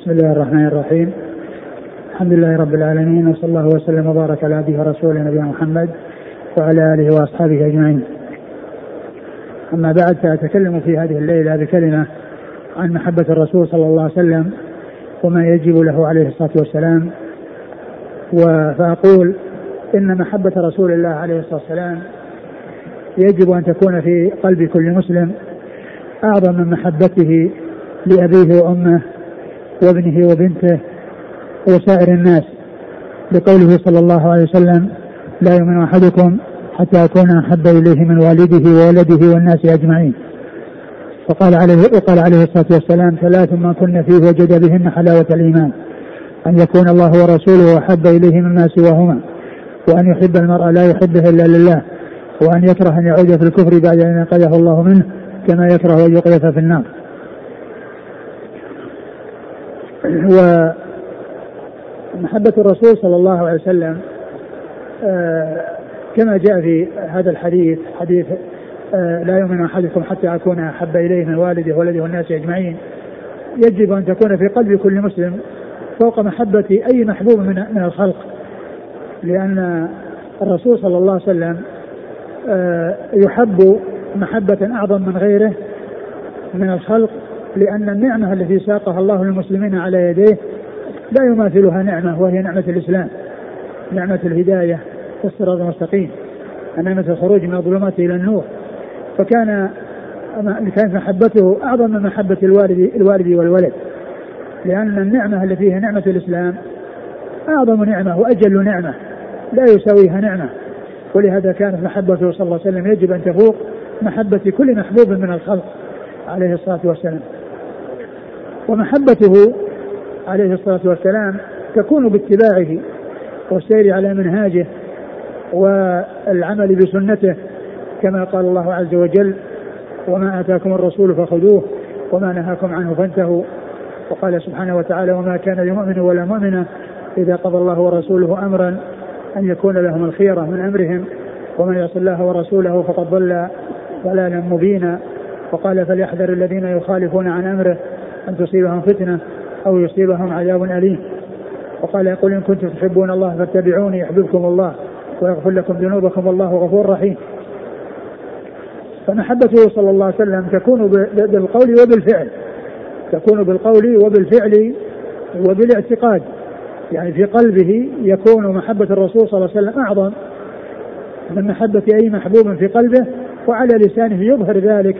بسم الله الرحمن الرحيم الحمد لله رب العالمين وصلى الله وسلم وبارك على عبده ورسوله نبينا محمد وعلى آله وأصحابه أجمعين. أما بعد فأتكلم في هذه الليلة بكلمة عن محبة الرسول صلى الله عليه وسلم وما يجب له عليه الصلاة والسلام فأقول إن محبة رسول الله عليه الصلاة والسلام يجب أن تكون في قلب كل مسلم أعظم من محبته لأبيه وأمه وابنه وبنته وسائر الناس لقوله صلى الله عليه وسلم لا يؤمن أحدكم حتى اكون أحب إليه من والده وولده والناس أجمعين. وقال عليه وقال عليه الصلاة والسلام ثلاث ما كن فيه وجد بهن حلاوة الإيمان. أن يكون الله ورسوله أحب إليه مما سواهما. وأن يحب المرء لا يحبه إلا لله. وأن يكره أن يعود في الكفر بعد أن انقذه الله منه كما يكره أن يقذف في النار. ومحبة الرسول صلى الله عليه وسلم آه، كما جاء في هذا الحديث حديث آه، لا يؤمن أحدكم حتى اكون أحب إليه من والده وولده والناس أجمعين. يجب أن تكون في قلب كل مسلم فوق محبة أي محبوب من من الخلق. لأن الرسول صلى الله عليه وسلم آه، يحب محبة أعظم من غيره من الخلق لأن النعمة التي ساقها الله للمسلمين على يديه لا يماثلها نعمة وهي نعمة الإسلام نعمة الهداية والصراط المستقيم نعمة الخروج من الظلمات إلى النور. فكان كانت محبته أعظم من محبة الوالد الوالد والولد. لأن النعمة التي هي نعمة الإسلام أعظم نعمة وأجل نعمة لا يساويها نعمة. ولهذا كانت محبته صلى الله عليه وسلم يجب أن تفوق محبة كل محبوب من الخلق عليه الصلاة والسلام. ومحبته عليه الصلاة والسلام تكون باتباعه والسير على منهاجه والعمل بسنته كما قال الله عز وجل وما آتاكم الرسول فخذوه وما نهاكم عنه فانتهوا. وقال سبحانه وتعالى وما كان لمؤمن ولا مؤمنة إذا قضى الله ورسوله أمرا أن يكون لهم الخيرة من أمرهم ومن يعص الله ورسوله فقد ضل ضلالا مبينا. وقال فليحذر الذين يخالفون عن أمره أن تصيبهم فتنة أو يصيبهم عذاب أليم. وقال يقول إن كنتم تحبون الله فاتبعوني يحببكم الله ويغفر لكم ذنوبكم والله غفور رحيم. فمحبته صلى الله عليه وسلم تكون بالقول وبالفعل تكون بالقول وبالفعل وبالاعتقاد. يعني في قلبه يكون محبة الرسول صلى الله عليه وسلم أعظم من محبة أي محبوب في قلبه وعلى لسانه يظهر ذلك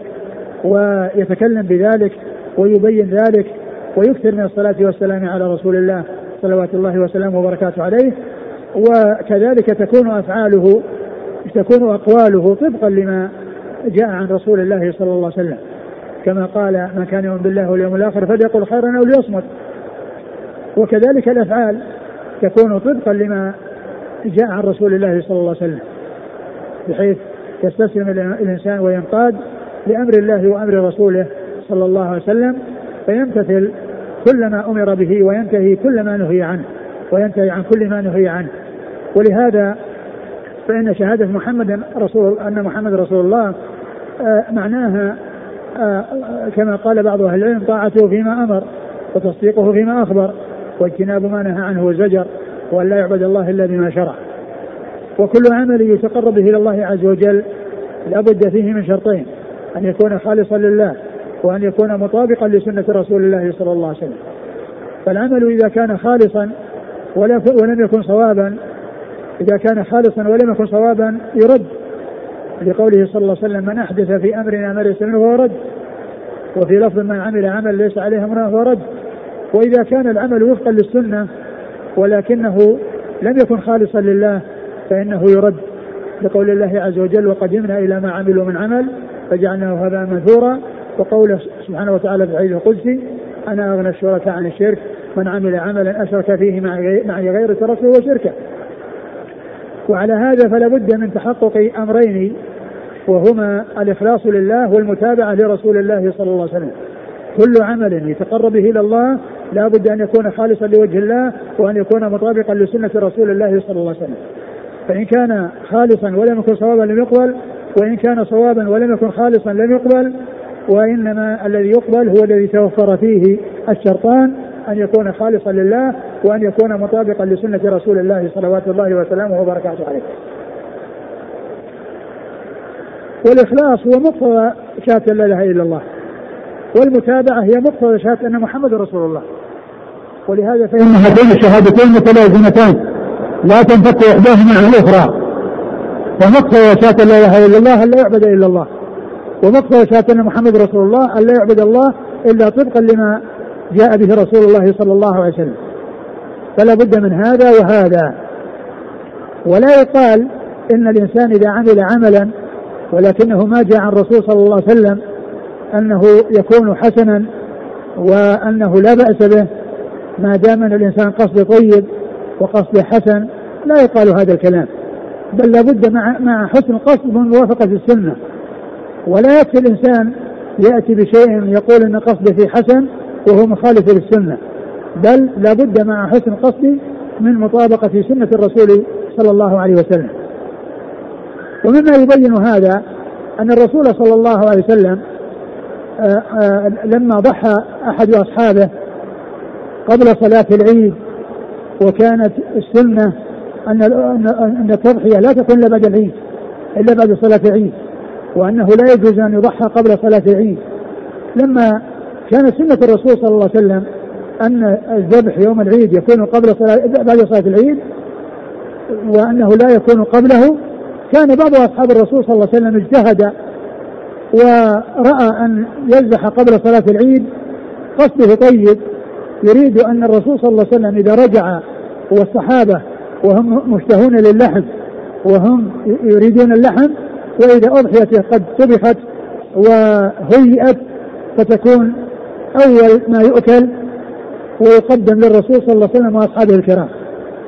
ويتكلم بذلك ويبين ذلك ويكثر من الصلاة والسلام على رسول الله صلوات الله وسلامه وبركاته عليه. وكذلك تكون أفعاله تكون أقواله طبقا لما جاء عن رسول الله صلى الله عليه وسلم. كما قال من كان يؤمن بالله واليوم الآخر فليقل خيرا أو ليصمت. وكذلك الأفعال تكون طبقا لما جاء عن رسول الله صلى الله عليه وسلم بحيث يستسلم الإنسان وينقاد لأمر الله وأمر رسوله. صلى الله عليه وسلم فيمتثل كل ما أمر به وينتهي كل ما نهي عنه وينتهي عن كل ما نهي عنه. ولهذا فإن شهادة محمد رسول أن محمد رسول الله آه معناها آه كما قال بعض أهل العلم طاعته فيما أمر وتصديقه فيما أخبر واجتناب ما نهى عنه والزجر وأن لا يعبد الله إلا بما شرع. وكل عمل يتقرب به إلى الله عز وجل لابد فيه من شرطين أن يكون خالصا لله وأن يكون مطابقا لسنة رسول الله صلى الله عليه وسلم. فالعمل إذا كان خالصا ولم يكن صوابا إذا كان خالصا ولم يكن صوابا يرد. لقوله صلى الله عليه وسلم من أحدث في أمرنا ما ليس منه فهو رد. وفي لفظ من عمل عمل ليس عليه أمرنا فهو رد. وإذا كان العمل وفقا للسنة ولكنه لم يكن خالصا لله فإنه يرد. لقول الله عز وجل وقدمنا إلى ما عملوا من عمل فجعلناه هباء منثورا. وقوله سبحانه وتعالى في الحديث القدسي أنا أغنى الشركاء عن الشرك من عمل عملا أشرك فيه معي غير تركه وشركه وعلى هذا فلا بد من تحقق أمرين وهما الإخلاص لله والمتابعة لرسول الله صلى الله عليه وسلم. كل عمل يتقرب به إلى الله لا بد أن يكون خالصا لوجه الله وأن يكون مطابقا لسنة رسول الله صلى الله عليه وسلم. فإن كان خالصا ولم يكن صوابا لم يقبل وإن كان صوابا ولم يكن خالصا لم يقبل وإنما الذي يقبل هو الذي توفر فيه الشرطان أن يكون خالصا لله وأن يكون مطابقا لسنة رسول الله صلوات الله وسلامه وبركاته عليه. والإخلاص هو مقتضى شهادة لا إله إلا الله. والمتابعة هي مقتضى شهادة أن محمد رسول الله. ولهذا فإن هاتين الشهادتين متلازمتان. لا تنفك إحداهما عن الأخرى. ومقتضى شهادة لا إله إلا الله أن لا يعبد إلا الله. ومقتضى شهادة أن محمد رسول الله أن لا يعبد الله إلا طبقا لما جاء به رسول الله صلى الله عليه وسلم. فلا بد من هذا وهذا. ولا يقال إن الإنسان إذا عمل عملا ولكنه ما جاء عن الرسول صلى الله عليه وسلم أنه يكون حسنا وأنه لا بأس به. ما دام أن الإنسان قصد طيب وقصد حسن لا يقال هذا الكلام. بل لابد مع مع حسن القصد من موافقة السنة. ولا يكفي الإنسان يأتي بشيء يقول أن قصده في حسن وهو مخالف للسنة بل لابد مع حسن القصد من مطابقة سنة الرسول صلى الله عليه وسلم. ومما يبين هذا أن الرسول صلى الله عليه وسلم آآ آآ لما ضحى أحد أصحابه قبل صلاة العيد وكانت السنة أن أن التضحية لا تكون إلا بعد العيد إلا بعد صلاة العيد. وأنه لا يجوز أن يضحى قبل صلاة العيد. لما كانت سنة الرسول صلى الله عليه وسلم أن الذبح يوم العيد يكون قبل صلاة بعد صلاة العيد وأنه لا يكون قبله كان بعض أصحاب الرسول صلى الله عليه وسلم اجتهد ورأى أن يذبح قبل صلاة العيد. قصده طيب يريد أن الرسول صلى الله عليه وسلم إذا رجع والصحابة وهم مشتهون للحم وهم يريدون اللحم وإذا أضحيت قد طبخت وهيئت فتكون أول ما يؤكل ويقدم للرسول صلى الله عليه وسلم وأصحابه الكرام.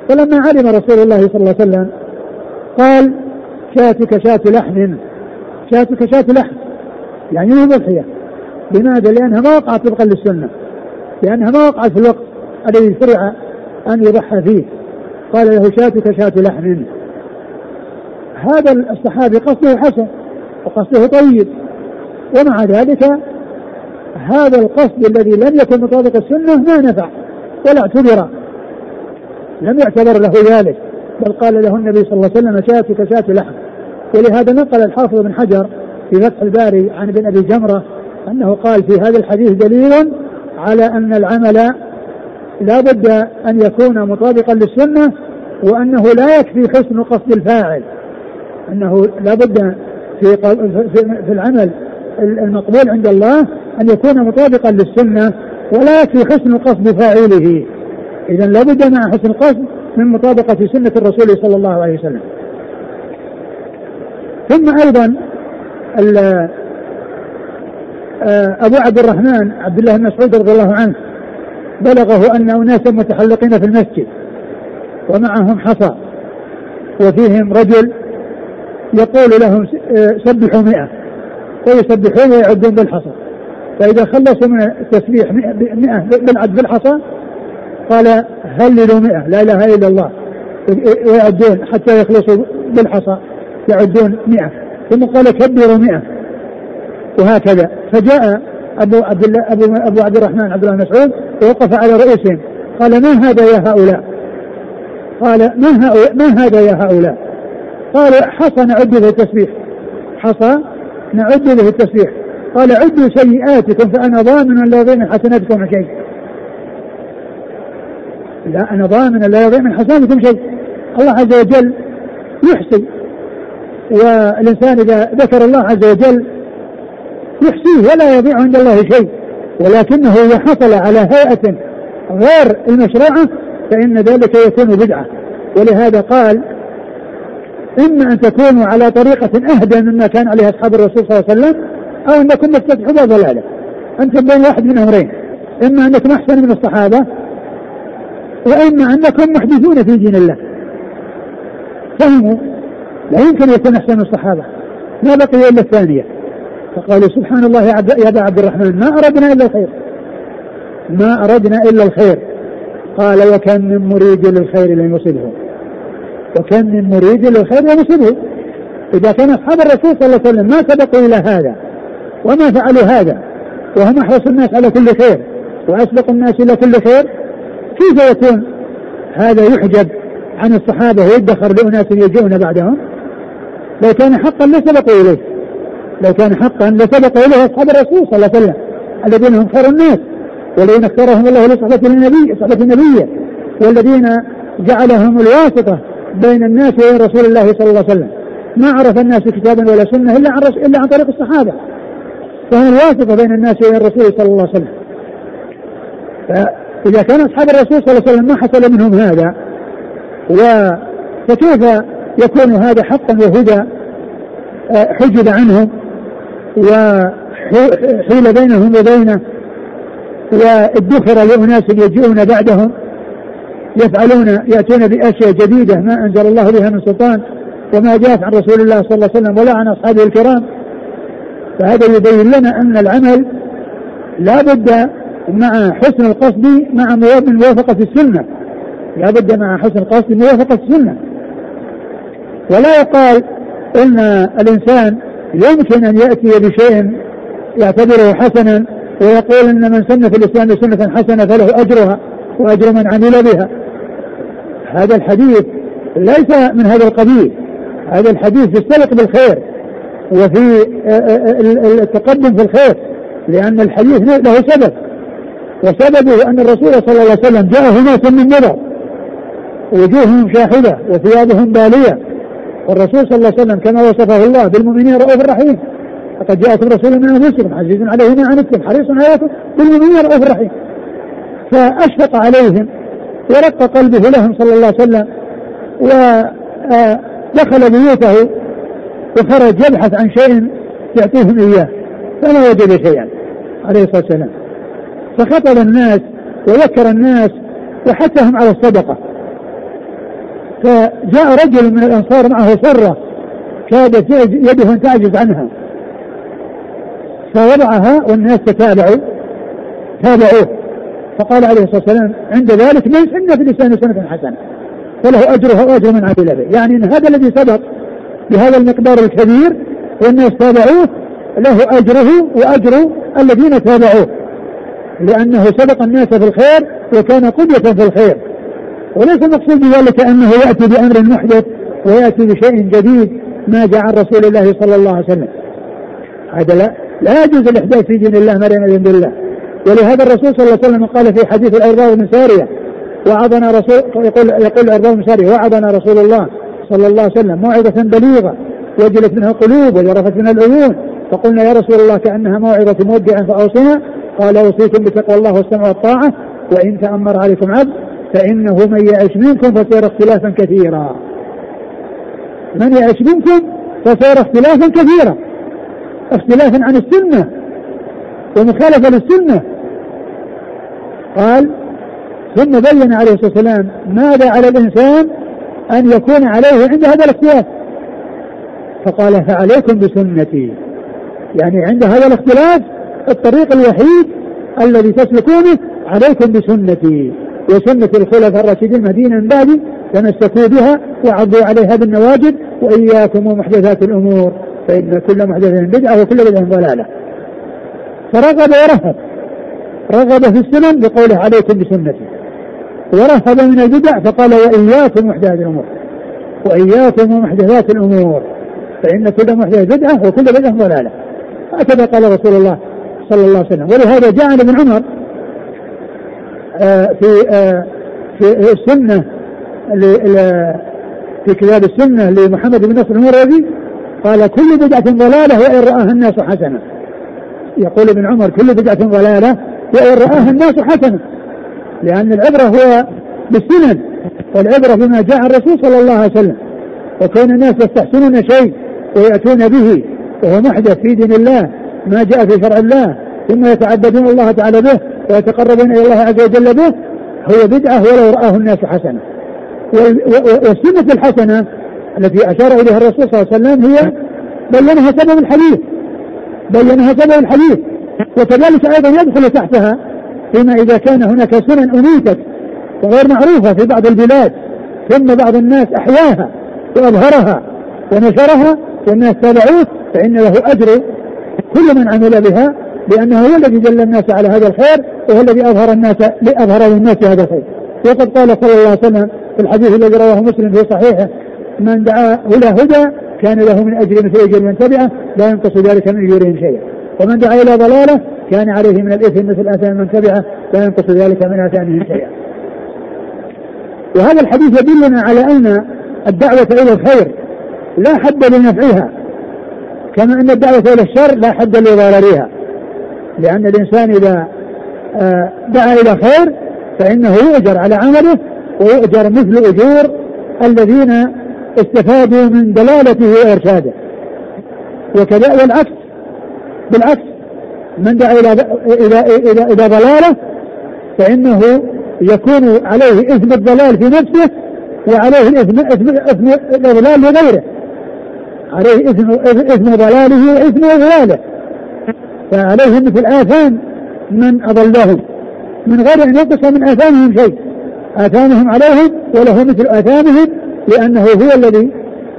فلما علم رسول الله صلى الله عليه وسلم قال شاتك شاة لحم. شاتك شاة لحم. يعني مو ضحية لماذا؟ لأنها ما وقعت طبقا للسنة. لأنها ما وقعت في الوقت الذي شرع أن يضحى فيه. قال له شاتك شاة لحم. هذا الصحابي قصده حسن وقصده طيب. ومع ذلك هذا القصد الذي لم يكن مطابق السنة ما نفع ولا اعتبر. لم يعتبر له ذلك بل قال له النبي صلى الله عليه وسلم شاتك شاة لحم. ولهذا نقل الحافظ بن حجر في فتح الباري عن ابن أبي جمرة أنه قال في هذا الحديث دليل على أن العمل لا بد أن يكون مطابقا للسنة وأنه لا يكفي حسن قصد الفاعل. أنه لا بد في في العمل المقبول عند الله أن يكون مطابقا للسنة ولا يكفي حسن قصد فاعله. اذا لا بد مع حسن القصد من مطابقة سنة الرسول صلى الله عليه وسلم. ثم أيضا أبو عبد الرحمن عبد الله بن مسعود رضي الله عنه بلغه أن اناسا متحلقين في المسجد ومعهم حصى وفيهم رجل يقول لهم سبحوا مئة. ويسبحون ويعدون بالحصى. فإذا خلصوا من التسبيح مئة بالعد بالحصى قال هللوا مئة. لا إله إلا الله. ويعدون حتى يخلصوا بالحصى يعدون مئة. ثم قال كبروا مئة. وهكذا. فجاء أبو عبد الله أبو, أبو عبد الرحمن عبد الله مسعود ووقف على رؤوسهم قال ما هذا يا هؤلاء؟ قال ما هؤلاء ما هذا يا هؤلاء؟ قال حصى نعد به التسبيح. حصى نعد به التسبيح. قال عدوا سيئاتكم فأنا ضامن لا يضيع من حسناتكم شيء. لا أنا ضامن لا يضيع من حسناتكم شيء. الله عز وجل يحسن والإنسان إذا ذكر الله عز وجل يحصيه ولا يضيع عند الله شيء. ولكنه إذا حصل على هيئة غير المشروعة فإن ذلك يكون بدعة. ولهذا قال إما أن تكونوا على طريقة أهدى مما كان عليه أصحاب الرسول صلى الله عليه وسلم أو أنكم مفتتحوا ضلالة. أنتم بين واحد من أمرين إما أنكم أحسن من الصحابة وإما أنكم محدثون في دين الله. فهموا؟ لا يمكن يكون أحسن من الصحابة. ما بقي إلا الثانية. فقالوا سبحان الله يا أبا عبد الرحمن ما أردنا إلا الخير. ما أردنا إلا الخير. قال وكم من مريد للخير لم يصبه. وكم من مريد للخير لم يصبه إذا كان أصحاب الرسول صلى الله عليه وسلم ما سبقوا إلى هذا وما فعلوا هذا وهم أحرص الناس على كل خير وأسبق الناس إلى كل خير كيف يكون هذا يحجب عن الصحابة ويدخر لأناس يجون بعدهم؟ لو كان حقا لسبقوا إليه. لو كان حقا لسبقوا إليه أصحاب الرسول صلى الله عليه وسلم الذين هم خير الناس والذين اختارهم الله لصحبة النبي صحبة النبي والذين جعلهم الواسطة بين الناس وبين رسول الله صلى الله عليه وسلم. ما عرف الناس كتابا ولا سنة إلا عن إلا عن طريق الصحابة. فهم الواسطة بين الناس وبين الرسول صلى الله عليه وسلم. فإذا كان أصحاب الرسول صلى الله عليه وسلم ما حصل منهم هذا و فكيف يكون هذا حقا وهدى آه، حجب عنهم وحيل بينهم وبينه وادخر لأناس يجيئون بعدهم؟ يفعلون يأتون بأشياء جديدة ما أنزل الله بها من سلطان وما جاءت عن رسول الله صلى الله عليه وسلم ولا عن أصحابه الكرام. فهذا يبين لنا أن العمل لا بد مع حسن القصد مع موافقة السنة. لا بد مع حسن القصد موافقة السنة. ولا يقال إن الإنسان يمكن أن يأتي بشيء يعتبره حسنا ويقول إن من سن في الإسلام سنة حسنة فله أجرها وأجر من عمل بها. هذا الحديث ليس من هذا القبيل. هذا الحديث السلق بالخير وفي التقدم في الخير لأن الحديث له سبب. وسببه أن الرسول صلى الله عليه وسلم جاءه ناس من نظر وجوههم شاحبة وثيابهم بالية. والرسول صلى الله عليه وسلم كما وصفه الله بالمؤمنين رؤوف رحيم. لقد جاءكم رسول من أنفسكم عزيز عليه ما عنتم حريص عليكم بالمؤمنين رؤوف رحيم. فأشفق عليهم ورق قلبه لهم صلى الله عليه وسلم ودخل بيوته وخرج يبحث عن شيء يعطيهم إياه فما وجد شيئا عليه الصلاة والسلام. فخطب الناس وذكر الناس وحثهم على الصدقة. فجاء رجل من الأنصار معه سره كادت يده أن تعجز عنها. فوضعها والناس تتابعوا تابعوه. فقال عليه الصلاة والسلام عند ذلك من سن في الإسلام سنة حسنة. فله أجرها وأجر من عمل به يعني إن هذا الذي سبق بهذا المقدار الكبير والناس تابعوه له أجره وأجر الذين تابعوه. لأنه سبق الناس في الخير وكان قدوة في الخير. وليس المقصود بذلك أنه يأتي بأمر محدث ويأتي بشيء جديد ما جاء عن رسول الله صلى الله عليه وسلم. هذا لا لا يجوز الإحداث في دين الله مريم بن الله ولهذا الرسول صلى الله عليه وسلم قال في حديث الارباض بن سارية وعظنا رسول يقول يقول الارباض بن سارية وعظنا رسول الله صلى الله عليه وسلم موعظة بليغة وجلت منها القلوب وجرفت منها العيون فقلنا يا رسول الله كأنها موعظة مودع فاوصنا قال أوصيكم بتقوى الله والسمع والطاعة وإن تأمر عليكم عبد فإنه من يعش منكم فسيرى اختلافا كثيرا. من يعش منكم فسيرى اختلافا كثيرا. اختلافا عن السنة ومخالفة للسنة. قال ثم بين عليه الصلاة والسلام ماذا على الإنسان أن يكون عليه عند هذا الاختلاف؟ فقال فعليكم بسنتي. يعني عند هذا الاختلاف الطريق الوحيد الذي تسلكونه عليكم بسنتي. وسنة الخلفاء الراشدين المهديين من بعدي تمسكوا بها وعضوا عليها بالنواجد وإياكم ومحدثات الأمور فإن كل محدثة بدعة وكل بدعة ضلالة. فرغب ورهب. رغب في السنن بقوله عليكم بسنتي. ورهب من البدع فقال وإياكم محدثات الأمور. وإياكم ومحدثات الأمور. فإن كل محدثة بدعة وكل بدعة ضلالة. هكذا قال رسول الله صلى الله عليه وسلم. ولهذا جاء ابن عمر آه، في آه، في السنة في كتاب السنة لمحمد بن نصر المروزي قال كل بدعة ضلالة وإن رآها الناس حسنة. يقول ابن عمر كل بدعة ضلالة وإن رآها الناس حسنة لأن العبرة هو بالسنن والعبرة بما جاء الرسول صلى الله عليه وسلم وكون الناس يستحسنون شيء ويأتون به وهو محدث في دين الله ما جاء في شرع الله ثم يتعبدون الله تعالى به ويتقربون إلى الله عز وجل به هو بدعة ولو رآه الناس حسنه. والسنة الحسنة التي أشار إليها الرسول صلى الله عليه وسلم هي بينها سبب الحديث. بينها سبب الحديث وكذلك أيضا يدخل تحتها فيما إذا كان هناك سنن اميتت وغير معروفة في بعض البلاد ثم بعض الناس أحياها وأظهرها ونشرها والناس تابعوه فإن له أجر كل من عمل بها لأنه هو الذي دل الناس على هذا الخير وهو الذي أظهر الناس أظهر للناس هذا الخير. وقد قال صلى الله عليه وسلم في الحديث الذي رواه مسلم في صحيحه من دعا إلى هدى كان له من أجر مثل أجر من تبعه لا ينقص ذلك من أجورهم شيئا. ومن دعا إلى ضلالة كان عليه من الإثم مثل آثام من تبعه لا ينقص ذلك من آثامهم شيئا. وهذا الحديث يدلنا على أن الدعوة إلى الخير لا حد لنفعها كما أن الدعوة إلى الشر لا حد لضررها. لأن الإنسان إذا آه، دعا إلى خير فإنه يؤجر على عمله ويؤجر مثل أجور الذين استفادوا من دلالته وإرشاده. وكذا والعكس. بالعكس. من دعا إلى إلى إلى إلى ضلالة فإنه يكون عليه إثم الضلال في نفسه وعليه إثم إثم إثم الإضلال لغيره عليه إثم إثم ضلاله وإثم إضلاله فعليه مثل آثام من أضلهم. من غير أن ينقص من آثامهم شيء. آثامهم عليهم وله مثل آثامهم لأنه هو الذي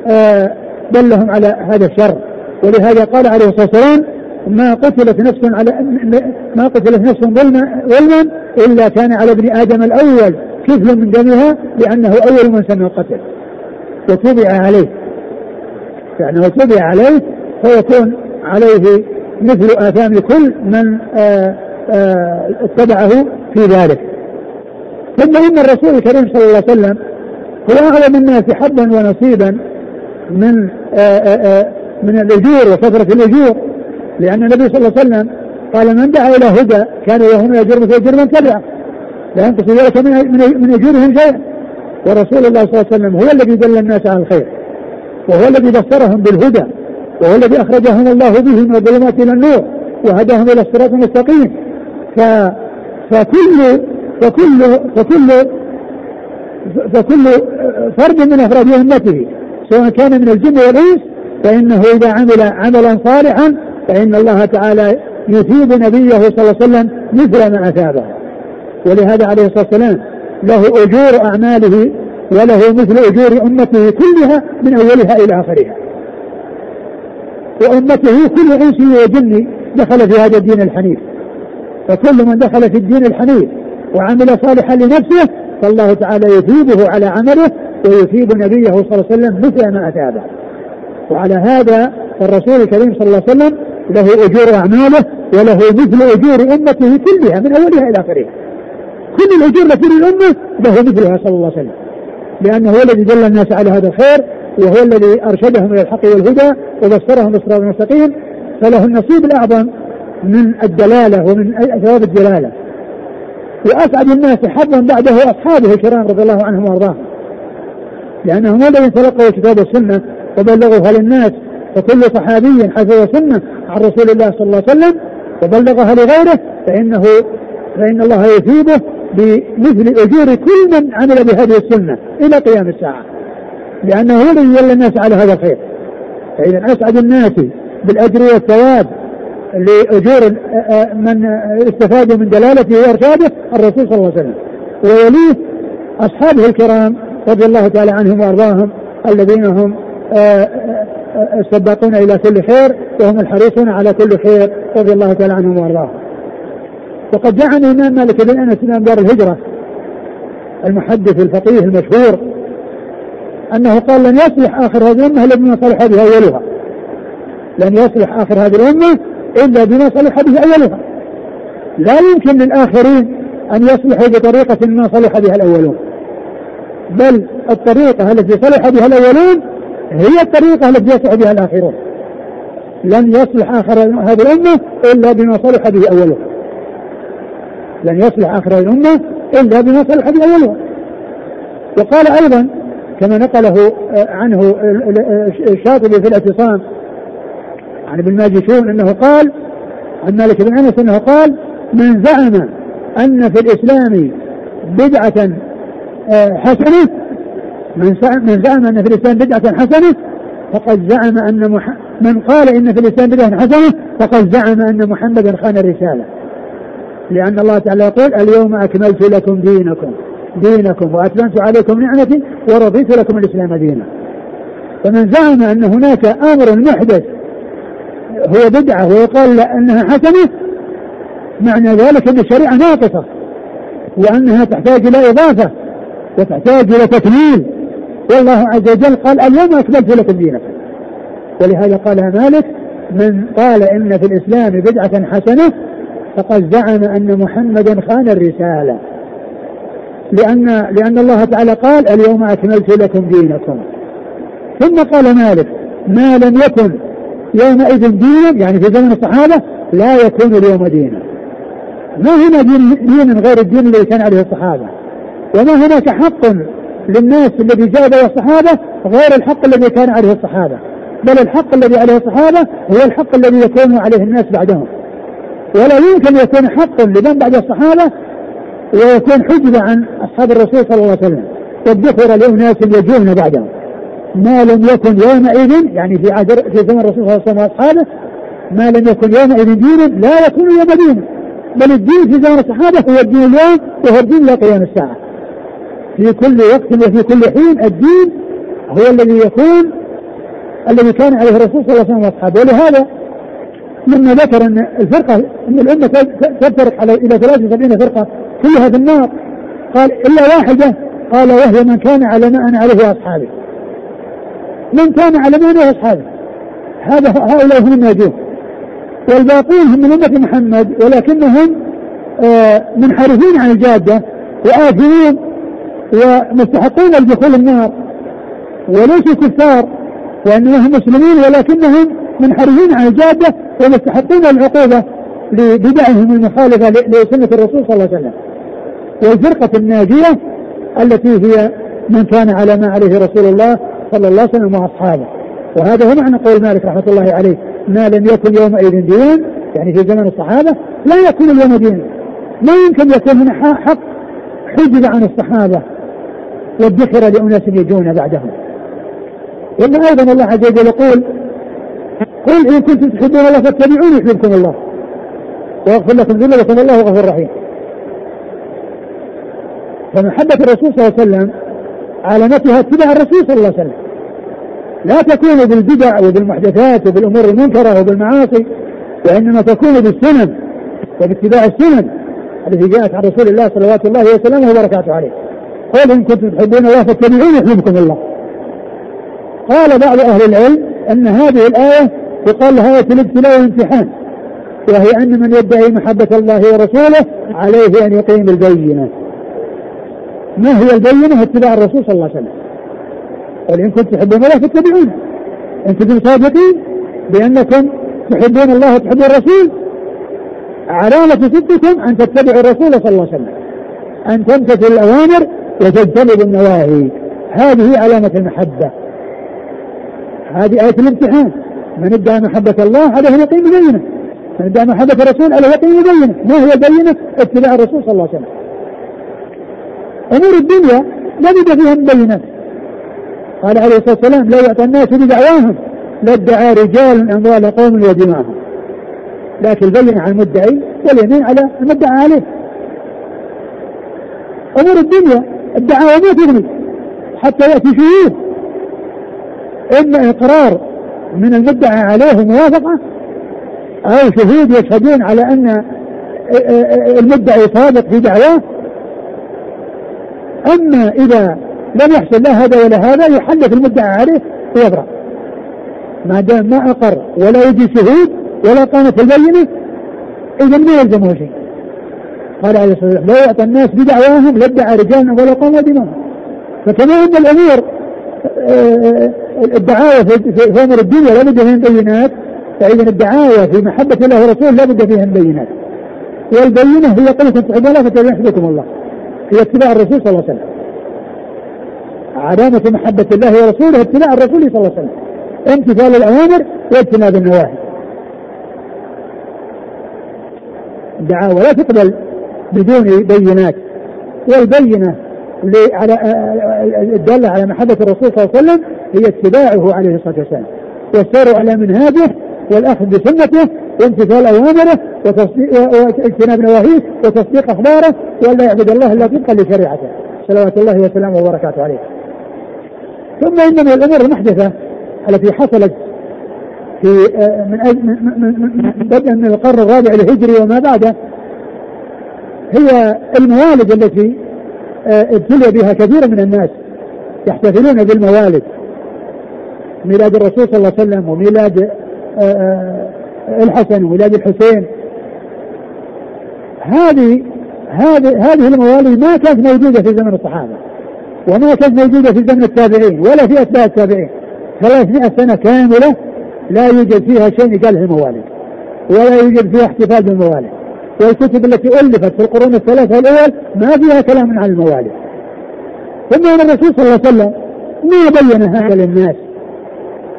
آه دلهم على هذا الشر. ولهذا قال عليه الصلاة والسلام ما قتلت نفس على ما قتلت نفس ظلما ظلما إلا كان على ابن آدم الأول كفل من دمها لأنه أول من سن القتل. وتبع عليه. يعني تبع عليه فيكون عليه مثل آثام كل من آه، آه، اتبعه في ذلك. ثم إن الرسول الكريم صلى الله عليه وسلم هو أعظم الناس حظا ونصيبا من آه، من الأجور وكثره الأجور. لأن النبي صلى الله عليه وسلم قال من دعا إلى هدى كان له من أجر مثل أجر من تبعه لا ينقص ذلك من من أجورهم شيئا. ورسول الله صلى الله عليه وسلم هو الذي دل الناس على الخير. وهو الذي بصرهم بالهدى. وهو الذي أخرجهم الله به من الظلمات إلى النور. وهداهم إلى الصراط المستقيم. ف فكل فكل فكل فكل فرد من أفراد أمته سواء كان من الجن والإنس فإنه إذا عمل عملا صالحا فإن الله تعالى يثيب نبيه صلى الله عليه وسلم مثل ما أثابه. ولهذا عليه الصلاة والسلام له أجور أعماله وله مثل أجور أمته كلها من أولها إلى آخرها. وأمته كل إنس وجن دخل في هذا الدين الحنيف. فكل من دخل في الدين الحنيف وعمل صالحا لنفسه فالله تعالى يثيبه على عمله ويثيب نبيه صلى الله عليه وسلم مثل ما أثابه. وعلى هذا الرسول الكريم صلى الله عليه وسلم له أجور أعماله وله مثل أجور أمته كلها من أولها إلى آخرها. كل الأجور لكل الامه له مثلها صلى الله عليه وسلم. لأنه هو الذي دل الناس على هذا الخير وهو الذي أرشدهم إلى الحق والهدى وبصرهم بالصراط المستقيم فله النصيب الأعظم من الدلالة ومن ثواب الدلالة. وأسعد الناس حظا بعده أصحابه الكرام رضي الله عنهم وأرضاهم. لأنهم الذين تلقوا كتاب السنة وبلغوها للناس فكل صحابي حفظ سنة عن رسول الله صلى الله عليه وسلم وبلغها لغيره فإنه فإن الله يثيبه بمثل أجور كل من عمل بهذه السنة إلى قيام الساعة. لأنه هو الذي دل الناس على هذا الخير. فإذا أسعد الناس بالأجر والثواب لأجور من استفادوا من دلالته وإرشاده الرسول صلى الله عليه وسلم. ويليه أصحابه الكرام رضي الله تعالى عنهم وأرضاهم الذين هم السباقون إلى كل خير وهم الحريصون على كل خير رضي الله تعالى عنهم وأرضاهم. وقد جاء عن الإمام مالك بن أنس امام دار الهجرة المحدث الفقيه المشهور أنه قال لن يصلح آخر هذه الأمة إلا بما صلح به أولها. لن يصلح آخر هذه الأمة إلا بما صلح به أولها. لا يمكن للآخرين أن يصلحوا بطريقة ما صلح بها الأولون. بل الطريقة التي صلح بها الأولون هي الطريقة التي يصلح بها الآخرون. لن يصلح آخر هذه الأمة إلا بما صلح به أولها. لن يصلح آخر الأمة إلا بما صلح به أولها. وقال أيضا كما نقله آه، عنه الشاطبي في الاعتصام عن ابن ماجشون أنه قال عن مالك بن أنس أنه قال من زعم أن في الإسلام بدعة آه، حسنة من من زعم أن في الإسلام بدعة حسنة فقد زعم أن مح... من قال إن في الإسلام بدعة حسنة فقد زعم أن محمدا خان الرساله. لأن الله تعالى يقول اليوم أكملت لكم دينكم دينكم وأتممت عليكم نعمتي ورضيت لكم الإسلام دينا. فمن زعم أن هناك أمر محدث هو بدعة ويقال أنها حسنة معنى ذلك أن الشريعة ناقصة وأنها تحتاج إلى إضافة وتحتاج إلى تكميل والله عز وجل قال اليوم أكملت لكم دينكم ولهذا قالها مالك من قال إن في الإسلام بدعة حسنة فقد زعم أن محمدا خان الرسالة. لأن لأن الله تعالى قال اليوم أكملت لكم دينكم. ثم قال مالك ما لم يكن يومئذ دينا يعني في زمن الصحابة لا يكون اليوم دينا. ما هنا دين, دين غير الدين الذي كان عليه الصحابة. وما هناك حق للناس الذي جاء به الصحابة غير الحق الذي كان عليه الصحابة. بل الحق الذي عليه الصحابة هو الحق الذي يكون عليه الناس بعدهم. ولا يمكن يكون حق لمن بعد الصحابة ويكون حجبة عن أصحاب الرسول صلى الله عليه وسلم. والذكر لأناس يجون بعدهم. ما لم يكن يومئذ يعني في عهد في زمن الرسول صلى الله عليه وسلم وأصحابه ما لم يكن يومئذ دينا لا يكون يوم دين. بل الدين في زمن الصحابة هو الدين اليوم وهو الدين إلى قيام الساعة. في كل وقت وفي كل حين الدين هو الذي يكون الذي كان عليه الرسول صلى الله عليه وسلم وأصحابه ولهذا لما ذكر أن الفرقة أن الأمة تفترق على إلى 73 فرقة كلها في النار قال إلا واحدة قال وهي من كان على ما أنا عليه واصحابي. من كان على ما أنا واصحابي. هذا هؤلاء هم الناجون. والباقون هم من أمة محمد ولكنهم آه منحرفين عن الجادة وآثمين ومستحقون لدخول النار وليسوا كفار وانهم مسلمين ولكنهم منحرفين عن الجادة ومستحقون العقوبة لبدعهم المخالفة لسنة الرسول صلى الله عليه وسلم. والفرقة الناجية التي هي من كان على ما عليه رسول الله صلى الله عليه وسلم واصحابه. وهذا هو معنى قول مالك رحمة الله عليه ما لم يكن يومئذ دين يعني في زمن الصحابة لا يكون اليوم دين. لا يمكن يكون هنا حق حجب عن الصحابة والذكر لأناس يجون بعدهم. وإن أيضا الله عز وجل يقول قل إن كنتم تحبون الله فاتبعوني يحببكم الله. ويغفر لكم ذنوبكم الله غفور رحيم. فمحبة الرسول صلى الله عليه وسلم علامتها اتباع الرسول صلى الله عليه وسلم. لا تكون بالبدع وبالمحدثات وبالأمور المنكرة وبالمعاصي وإنما تكون بالسنن وباتباع السنن التي جاءت عن رسول الله صلوات الله وسلامه وبركاته عليه. قل إن كنتم تحبون الله فاتبعوني يحببكم الله. قال بعض أهل العلم أن هذه الآية يقال لها آية الابتلاء والامتحان وهي أن من يدعي محبة الله ورسوله عليه أن يقيم البينة. ما هي البينة؟ اتباع الرسول صلى الله عليه وسلم. قال إن كنتم تحبون الله فاتبعونه إن كنتم صادقين بأنكم تحبون الله وتحبون الرسول؟ علامة صدقكم أن تتبعوا الرسول صلى الله عليه وسلم. أن تمتثلوا الأوامر وتجتنبوا النواهي. هذه علامة المحبة. هذه آية الامتحان. من ادعى محبة الله عليه أن يقيم بينه. من ادعى محبة الرسول عليه يقيم بينه. ما هي بينة؟ اتباع الرسول صلى الله عليه وسلم. أمور الدنيا لا بد فيها بينات قال عليه الصلاة والسلام لا يعطى الناس بدعواهم لادعى رجال أموال قوم ودماءهم لكن البينة على المدعي واليمين على المدعى عليه. أمور الدنيا الدعاوى ما تغني حتى يأتي شهود إما إقرار من المدعى عليه موافقة أو شهود يشهدون على أن المدعي صادق في دعواه. أما إذا لم يحصل لا هذا ولا هذا يحلف المدعى عليه ويبرأ. ما دام ما أقر ولا يجي شهود ولا قامت البينة إذا ما يلزمه شيء. قال عليه الصلاة والسلام لا يعطى الناس بدعواهم لادعى رجال ولا قاموا دماءهم فكما أن الأمور الدعاوى في أمر الدنيا لابد فيها بينات فاذا الدعاوى في محبة الله ورسوله لابد فيها بينات. والبينة هي قولة تحبون الله فتبعوا الله هي اتباع الرسول صلى الله عليه وسلم. علامة محبة الله ورسوله اتباع الرسول صلى الله عليه وسلم. امتثال الأوامر واجتناب النواهي. الدعاوى لا تقبل بدون بينات والبينة على الدالة على محبة الرسول صلى الله عليه وسلم هي اتباعه عليه الصلاة والسلام. والسير على منهاجه والأخذ بسنته وامتثال أوامره واجتناب نواهيه وتصديق أخباره وأن لا يعبد الله إلا طبقا لشريعته. صلوات الله وسلامه وبركاته عليه. ثم إن من الأمور المحدثة التي حصلت في من بدءا من القرن الرابع الهجري وما بعده هي الموالد التي آه، ابتلي بها كثير من الناس يحتفلون بالموالد. ميلاد الرسول صلى الله عليه وسلم وميلاد آه، آه، الحسن وميلاد الحسين. هذه هذه هذه الموالد ما كانت موجودة في زمن الصحابة وما كانت موجودة في زمن التابعين ولا في أتباع التابعين. 300 سنة كاملة لا يوجد فيها شيء يقال الموالد ولا يوجد فيها احتفال بالموالد. والكتب التي ألفت في القرون الثلاثة الأول ما فيها كلام عن الموالد ثم أن الرسول صلى الله عليه وسلم ما بين هذا للناس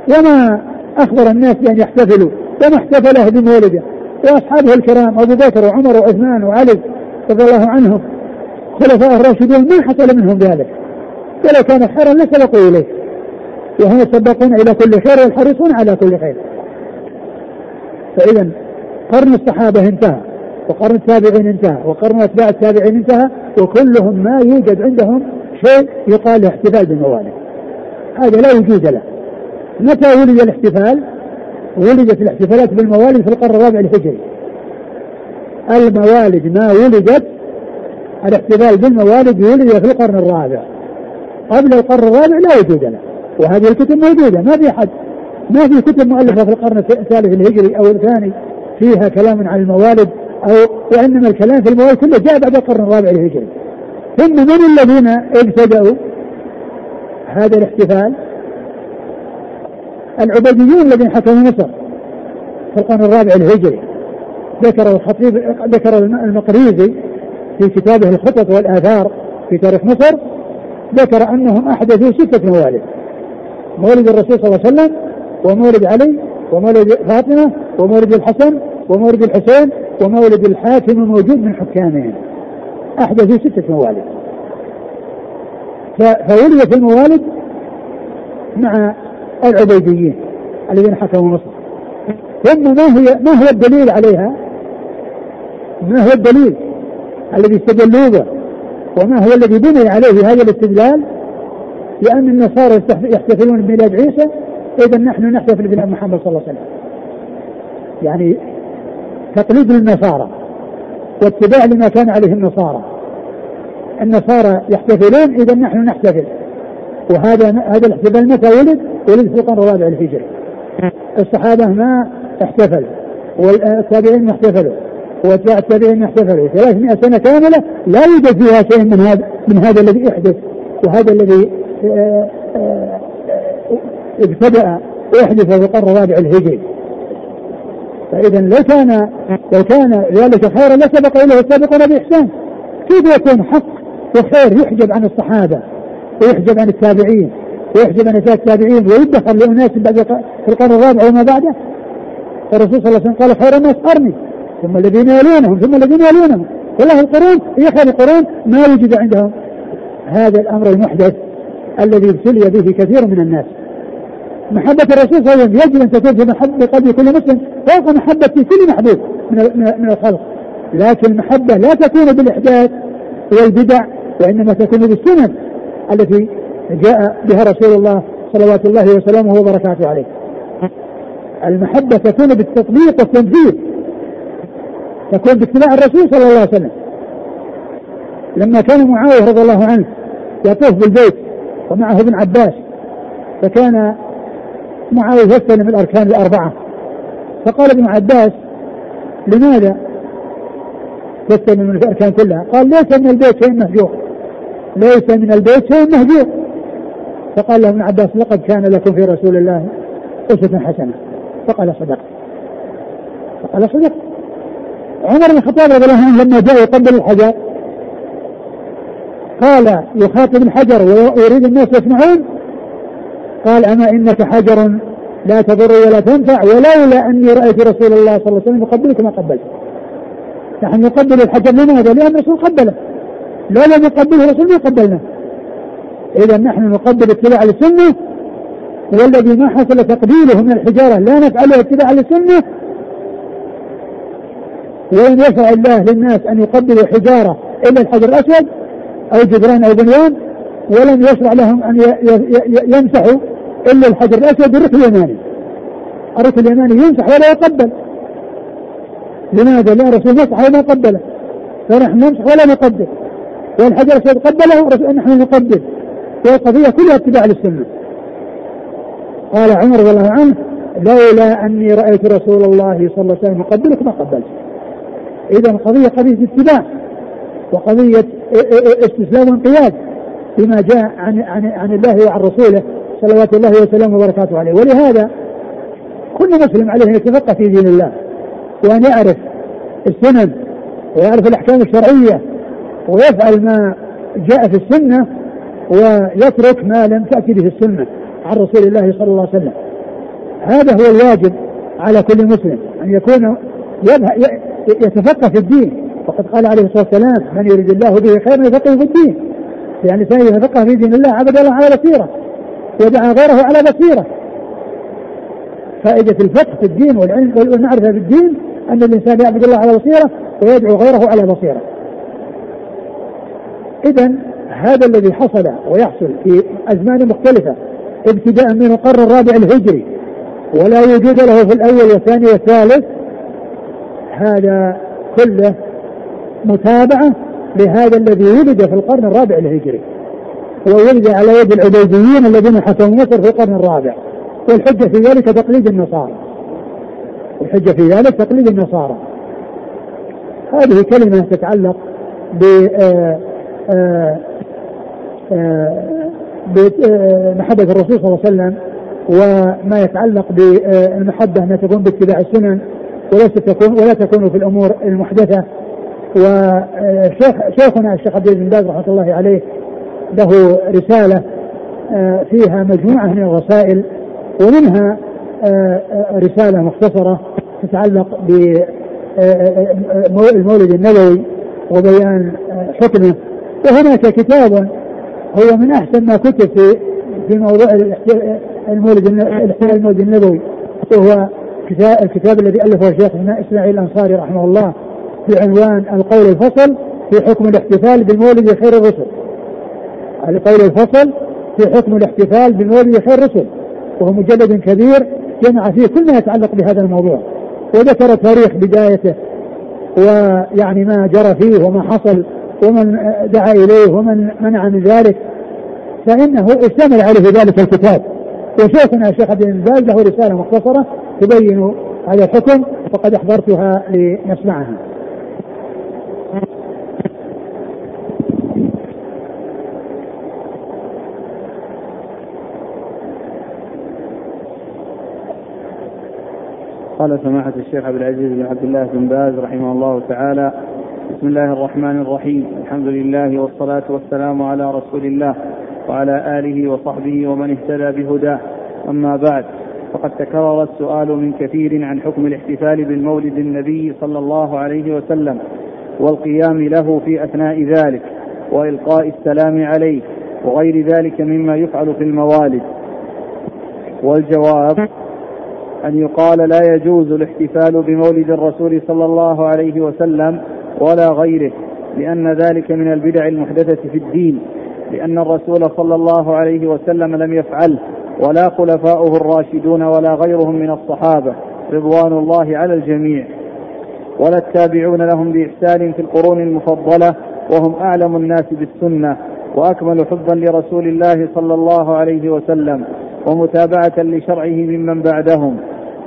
وما أخبر الناس بأن يحتفلوا وما احتفله بمولده وأصحابه الكرام أبو بكر وعمر وعثمان وعلي رضي الله عنهم خلفاء الراشدون ما حصل منهم ذلك. ولو كان خيرا لسبقوا إليه. وهم يسبقون إلى كل خير والحريصون على كل خير. فاذا قرن الصحابة انتهى. وقرن التابعين انتهى وقرن أتباع التابعين انتهى وكلهم ما يوجد عندهم شيء يقال له احتفال بالموالد هذا لا وجود له. متى ولد الاحتفال؟ ولدت الاحتفالات بالموالد في القرن الرابع الهجري. الموالد ما ولدت الاحتفال بالموالد ولد في القرن الرابع. قبل القرن الرابع لا وجود له. وهذه الكتب موجودة ما في حد ما في كتب مؤلفة في القرن الثالث الهجري أو الثاني فيها كلام عن الموالد أو وانما الكلام في الموالد كله جاء بعد القرن الرابع الهجري ثم من الذين ابتدأوا هذا الاحتفال. العبيديون الذين حكموا مصر في القرن الرابع الهجري. ذكر الخطيب ذكر المقريزي في كتابه الخطط والآثار في تاريخ مصر ذكر أنهم أحدثوا ستة موالد. مولد الرسول صلى الله عليه وسلم ومولد علي ومولد فاطمة ومولد الحسن ومولد الحسين ومولد الحاكم الموجود من حكامهم. أحدثوا ستة موالد. فولدت الموالد مع العبيديين الذين حكموا مصر. ثم ما هي ما هو الدليل عليها؟ ما هو الدليل الذي استدلوا به وما هو الذي بني عليه هذا الاستدلال؟ لأن النصارى يحتفلون بميلاد عيسى إذا نحن نحتفل بميلاد محمد صلى الله عليه وسلم. يعني تقليد للنصارى واتباع لما كان عليه النصارى. النصارى يحتفلون إذا نحن نحتفل. وهذا هذا الاحتفال متى ولد؟ ولد في القرن الرابع الهجري الصحابة ما احتفلوا والتابعين ما احتفلوا واتباع التابعين ما احتفلوا. 300 سنة كاملة لا يوجد فيها شيء من هذا من هذا الذي احدث وهذا الذي آه، آه، ابتدأ يحدث في القرن الرابع الهجري فإذا لو كان لو كان ذلك خيرا لسبق إليه السابقون بإحسان. كيف يكون حق وخير يحجب عن الصحابة ويحجب عن التابعين ويحجب عن التابعين ويدخر لأناس بعد في القرن الرابع وما بعده؟ الرسول صلى الله عليه وسلم قال خير الناس قرني ثم الذين يلونهم ثم الذين يلونهم. والله القرون هي خير القرون ما وجد عندهم. هذا الأمر المحدث الذي ابتلي به كثير من الناس. محبة الرسول صلى الله عليه وسلم يجب أن تكون في محبة قلب كل مسلم فوق محبة كل محبوب من من الخلق. لكن المحبة لا تكون بالإحداث والبدع وإنما تكون بالسنن التي جاء بها رسول الله صلوات الله وسلامه وبركاته عليه. المحبة تكون بالتطبيق والتنفيذ تكون باتباع الرسول صلى الله عليه وسلم. لما كان معاوية رضي الله عنه يطوف بالبيت ومعه ابن عباس فكان معاوية يستلم الأركان الأربعة. فقال ابن عباس لماذا تستلم الأركان كلها؟ قال ليس من البيت شيء مهجور. ليس من البيت شيء مهجور. فقال له ابن عباس لقد كان لكم في رسول الله أسوة حسنة. فقال صدقت. فقال صدقت. عمر بن الخطاب رضي الله عنه لما جاء يقبل الحجر قال يخاطب الحجر ويريد الناس يسمعون. قال أما إنك حجر لا تضر ولا تنفع ولولا أني رأيت رسول الله صلى الله عليه وسلم يقبلك ما قبلت. نحن نقبل الحجر لماذا؟ لأن الرسول قبله. لو لم يقبله الرسول ما قبلناه إذا نحن نقبل اتباع السنة والذي ما حصل تقبيله من الحجارة لا نفعله اتباع للسنة ولم يشرع الله للناس أن يقبلوا حجارة إلا الحجر الأسود أو جدران أو بنيان ولم يشرع لهم أن يمسحوا إلا الحجر الأسود بالركن اليماني. الركن اليماني يمسح ولا يقبل. لماذا؟ لأن الرسول مسح وما قبله. فنحن نمسح ولا نقدر والحجر الأسود قبله نحن نقدر والقضية كلها اتباع للسنة. قال عمر رضي الله عنه لولا أني رأيت رسول الله صلى الله عليه وسلم يقبلك ما قبلت. إذا القضية قضية اتباع وقضية استسلام وانقياد بما جاء عن عن عن الله وعن رسوله. صلوات الله وسلامه وبركاته عليه. ولهذا كل مسلم عليه أن يتفقه في دين الله وأن يعرف السنن ويعرف الأحكام الشرعية ويفعل ما جاء في السنة ويترك ما لم تأتي به السنة عن رسول الله صلى الله عليه وسلم. هذا هو الواجب على كل مسلم أن يكون يتفقه في الدين. وقد قال عليه الصلاة والسلام من يريد الله به خيرا يفقه في الدين. يعني الانسان يتفقه في دين الله عبد الله على بصيرة. ودعا غيره على بصيرة. فائدة الفقه في الدين والعلم والمعرفة في الدين أن الإنسان يعبد الله على بصيرة ويدعو غيره على بصيرة. اذا هذا الذي حصل ويحصل في أزمان مختلفة ابتداء من القرن الرابع الهجري ولا وجود له في الأول والثاني والثالث هذا كله متابعة لهذا الذي ولد في القرن الرابع الهجري. وولد على يد العبيديين الذين حكموا مصر في القرن الرابع. والحجة في ذلك تقليد النصارى. الحجة في ذلك تقليد النصارى. هذه كلمة تتعلق ب آه، آه، آه، بمحبة الرسول صلى الله عليه وسلم وما يتعلق بالمحبة أنها تكون باتباع السنن وليست تكون ولا تكون في الأمور المحدثة. وشيخ شيخنا الشيخ عبد بن باز رحمة الله عليه له رسالة آه، فيها مجموعة من الرسائل ومنها آه، آه، رسالة مختصرة تتعلق بالمولد النبوي وبيان حكمه وهناك كتاب هو من أحسن ما كتب في في موضوع المولد المولد النبوي وهو الكتاب الذي ألفه الشيخ إسماعيل الأنصاري رحمه الله بعنوان القول الفصل في حكم الاحتفال بالمولد خير الرسل. القول الفصل في حكم الاحتفال بمولد خير الرسل وهو مجلد كبير جمع فيه كل ما يتعلق بهذا الموضوع وذكر تاريخ بدايته ويعني ما جرى فيه وما حصل ومن دعا إليه ومن منع من ذلك فإنه اشتمل عليه ذلك الكتاب وشيخنا الشيخ عبد باز له رسالة مختصرة تبين هذا الحكم وقد أحضرتها لنسمعها. قال سماحة الشيخ عبد العزيز بن عبد الله بن باز رحمه الله تعالى بسم الله الرحمن الرحيم. الحمد لله والصلاة والسلام على رسول الله وعلى آله وصحبه ومن اهتدى بهداه. أما بعد فقد تكرر السؤال من كثير عن حكم الاحتفال بالمولد النبي صلى الله عليه وسلم والقيام له في أثناء ذلك وإلقاء السلام عليه وغير ذلك مما يفعل في الموالد. والجواب أن يقال لا يجوز الاحتفال بمولد الرسول صلى الله عليه وسلم ولا غيره لأن ذلك من البدع المحدثة في الدين لأن الرسول صلى الله عليه وسلم لم يفعله ولا خلفاؤه الراشدون ولا غيرهم من الصحابة رضوان الله على الجميع. ولا التابعون لهم بإحسان في القرون المفضلة وهم أعلم الناس بالسنة وأكمل حبا لرسول الله صلى الله عليه وسلم ومتابعة لشرعه ممن بعدهم.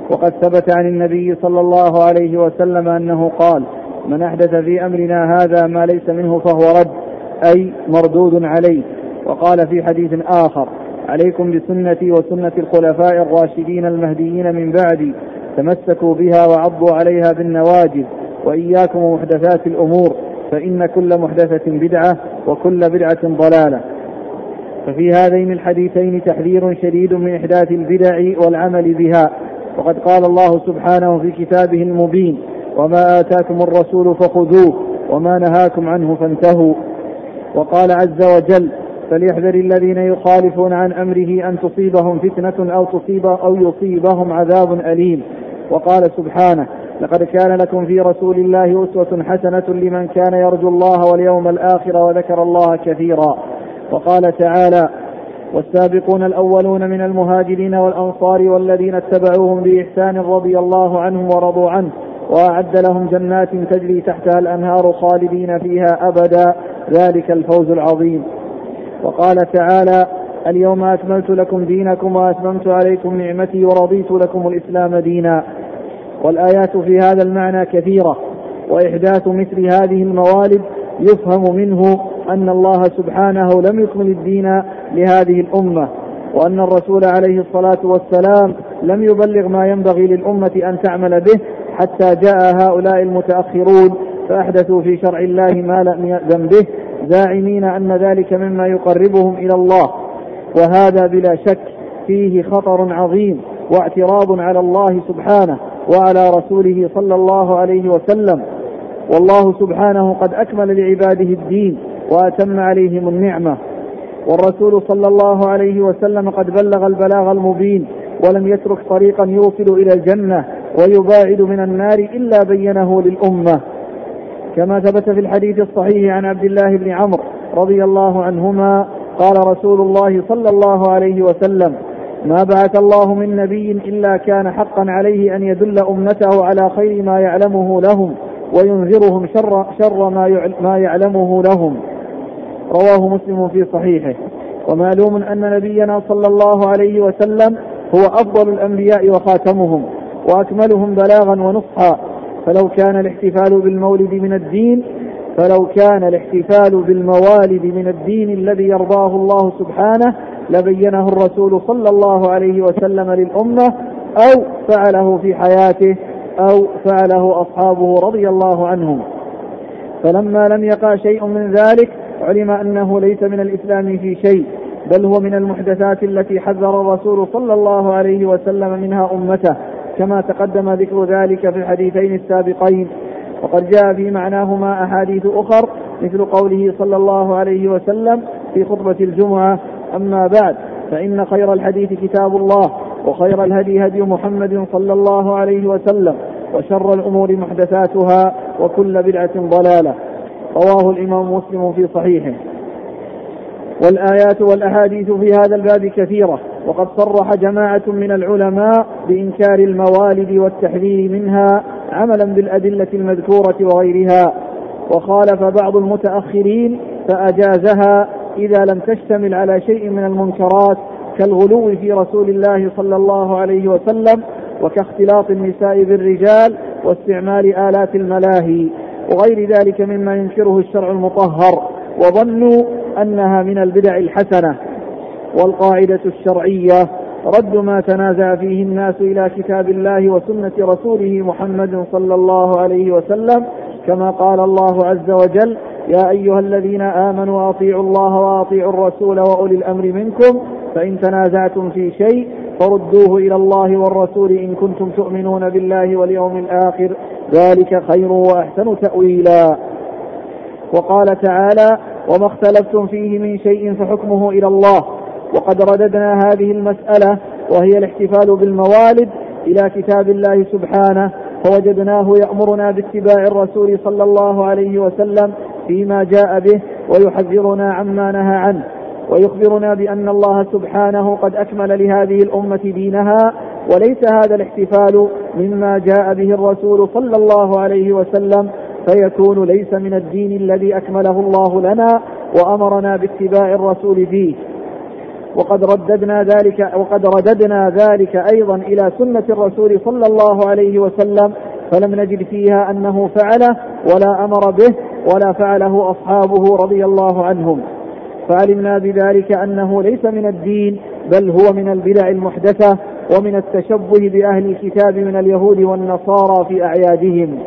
وقد ثبت عن النبي صلى الله عليه وسلم أنه قال من أحدث في أمرنا هذا ما ليس منه فهو رد أي مردود عليه. وقال في حديث آخر عليكم بسنتي وسنة الخلفاء الراشدين المهديين من بعدي تمسكوا بها وعضوا عليها بالنواجذ وإياكم ومحدثات الأمور فإن كل محدثة بدعة وكل بدعة ضلالة. ففي هذين الحديثين تحذير شديد من إحداث البدع والعمل بها. وقد قال الله سبحانه في كتابه المبين وما آتاكم الرسول فخذوه وما نهاكم عنه فانتهوا. وقال عز وجل فليحذر الذين يخالفون عن أمره أن تصيبهم فتنة أو تصيب أو يصيبهم عذاب أليم. وقال سبحانه لقد كان لكم في رسول الله أسوة حسنة لمن كان يرجو الله واليوم الآخر وذكر الله كثيرا. وقال تعالى والسابقون الأولون من المهاجرين والأنصار والذين اتبعوهم بإحسان رضي الله عنهم ورضوا عنه وأعد لهم جنات تجري تحتها الأنهار خالدين فيها أبدا. ذلك الفوز العظيم. وقال تعالى اليوم أكملت لكم دينكم وأتممت عليكم نعمتي ورضيت لكم الإسلام دينا. والآيات في هذا المعنى كثيرة وإحداث مثل هذه الموالد يفهم منه أن الله سبحانه لم يكمل الدين لهذه الأمة وأن الرسول عليه الصلاة والسلام لم يبلغ ما ينبغي للأمة أن تعمل به حتى جاء هؤلاء المتأخرون فأحدثوا في شرع الله ما لم يأذن به زاعمين أن ذلك مما يقربهم إلى الله وهذا بلا شك فيه خطر عظيم واعتراض على الله سبحانه وعلى رسوله صلى الله عليه وسلم. والله سبحانه قد أكمل لعباده الدين وأتم عليهم النعمة. والرسول صلى الله عليه وسلم قد بلغ البلاغ المبين ولم يترك طريقا يوصل إلى الجنة ويباعد من النار إلا بينه للأمة. كما ثبت في الحديث الصحيح عن عبد الله بن عمرو رضي الله عنهما قال رسول الله صلى الله عليه وسلم ما بعث الله من نبي إلا كان حقا عليه أن يدل أمته على خير ما يعلمه لهم وينذرهم شر, شر ما, يعلمه لهم. رواه مسلم في صحيحه. ومعلوم أن نبينا صلى الله عليه وسلم هو أفضل الأنبياء وخاتمهم وأكملهم بلاغا ونصحا. فلو كان الاحتفال بالمولد من الدين فلو كان الاحتفال بالموالد من الدين الذي يرضاه الله سبحانه لبينه الرسول صلى الله عليه وسلم للأمة أو فعله في حياته أو فعله أصحابه رضي الله عنهم. فلما لم يقع شيء من ذلك علم أنه ليس من الإسلام في شيء بل هو من المحدثات التي حذر الرسول صلى الله عليه وسلم منها أمته كما تقدم ذكر ذلك في الحديثين السابقين. وقد جاء في معناهما أحاديث أخر مثل قوله صلى الله عليه وسلم في خطبة الجمعة أما بعد فإن خير الحديث كتاب الله وخير الهدي هدي محمد صلى الله عليه وسلم وشر الأمور محدثاتها وكل بدعة ضلالة. رواه الإمام مسلم في صحيحه. والآيات والأحاديث في هذا الباب كثيرة وقد صرح جماعة من العلماء بإنكار الموالد والتحذير منها عملا بالأدلة المذكورة وغيرها وخالف بعض المتأخرين فأجازها إذا لم تشتمل على شيء من المنكرات كالغلو في رسول الله صلى الله عليه وسلم وكاختلاط النساء بالرجال واستعمال آلات الملاهي. وغير ذلك مما ينكره الشرع المطهر وظنوا أنها من البدع الحسنة. والقاعدة الشرعية رد ما تنازع فيه الناس إلى كتاب الله وسنة رسوله محمد صلى الله عليه وسلم كما قال الله عز وجل يا أيها الذين آمنوا أطيعوا الله وأطيعوا الرسول وأولي الأمر منكم فإن تنازعتم في شيء فردوه إلى الله والرسول إن كنتم تؤمنون بالله واليوم الآخر. ذلك خير وأحسن تأويلا. وقال تعالى وما اختلفتم فيه من شيء فحكمه إلى الله. وقد رددنا هذه المسألة وهي الاحتفال بالموالد إلى كتاب الله سبحانه فوجدناه يأمرنا باتباع الرسول صلى الله عليه وسلم فيما جاء به ويحذرنا عما نهى عنه. ويخبرنا بأن الله سبحانه قد أكمل لهذه الأمة دينها وليس هذا الاحتفال مما جاء به الرسول صلى الله عليه وسلم فيكون ليس من الدين الذي أكمله الله لنا وأمرنا باتباع الرسول فيه. وقد رددنا ذلك وقد رددنا ذلك أيضا إلى سنة الرسول صلى الله عليه وسلم فلم نجد فيها أنه فعله ولا أمر به ولا فعله أصحابه رضي الله عنهم. فعلمنا بذلك أنه ليس من الدين بل هو من البدع المحدثة ومن التشبه بأهل الكتاب من اليهود والنصارى في أعيادهم.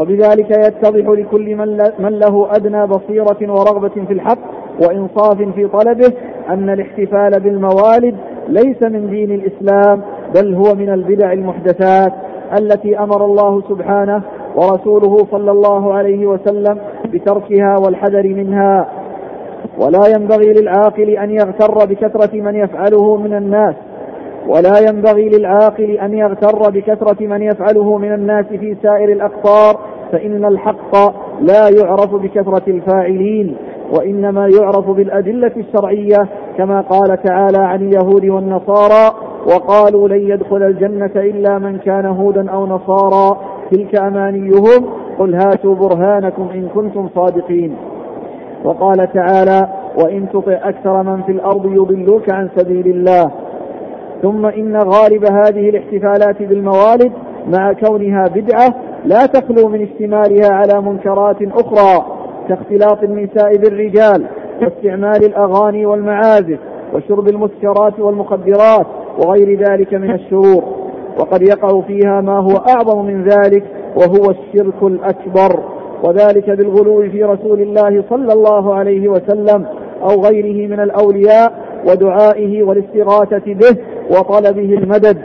وبذلك يتضح لكل من له أدنى بصيرة ورغبة في الحق وإنصاف في طلبه أن الاحتفال بالموالد ليس من دين الإسلام بل هو من البدع المحدثات التي أمر الله سبحانه ورسوله صلى الله عليه وسلم بتركها والحذر منها. ولا ينبغي للعاقل أن يغتر بكثرة من يفعله من الناس ولا ينبغي للعاقل أن يغتر بكثرة من يفعله من الناس في سائر الأقطار فإن الحق لا يعرف بكثرة الفاعلين وإنما يعرف بالأدلة الشرعية كما قال تعالى عن اليهود والنصارى وقالوا لن يدخل الجنة إلا من كان هودا أو نصارى. تلك أمانيهم قل هاتوا برهانكم إن كنتم صادقين. وقال تعالى وإن تطع أكثر من في الأرض يضلوك عن سبيل الله. ثم إن غالب هذه الاحتفالات بالموالد مع كونها بدعة لا تخلو من اشتمالها على منكرات أخرى كاختلاط النساء بالرجال واستعمال الأغاني والمعازف وشرب المسكرات والمخدرات وغير ذلك من الشرور. وقد يقع فيها ما هو أعظم من ذلك وهو الشرك الأكبر. وذلك بالغلو في رسول الله صلى الله عليه وسلم أو غيره من الأولياء ودعائه والاستغاثة به وطلبه المدد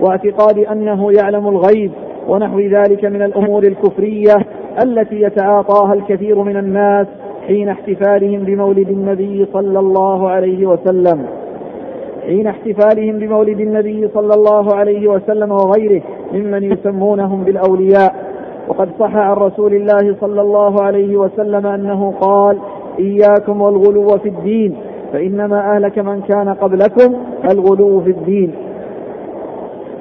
واعتقاد أنه يعلم الغيب ونحو ذلك من الأمور الكفرية التي يتعاطاها الكثير من الناس حين احتفالهم بمولد النبي صلى الله عليه وسلم. حين احتفالهم بمولد النبي صلى الله عليه وسلم وغيره ممن يسمونهم بالأولياء. وقد صح عن رسول الله صلى الله عليه وسلم أنه قال إياكم والغلو في الدين. فإنما أهلك من كان قبلكم الغلو في الدين.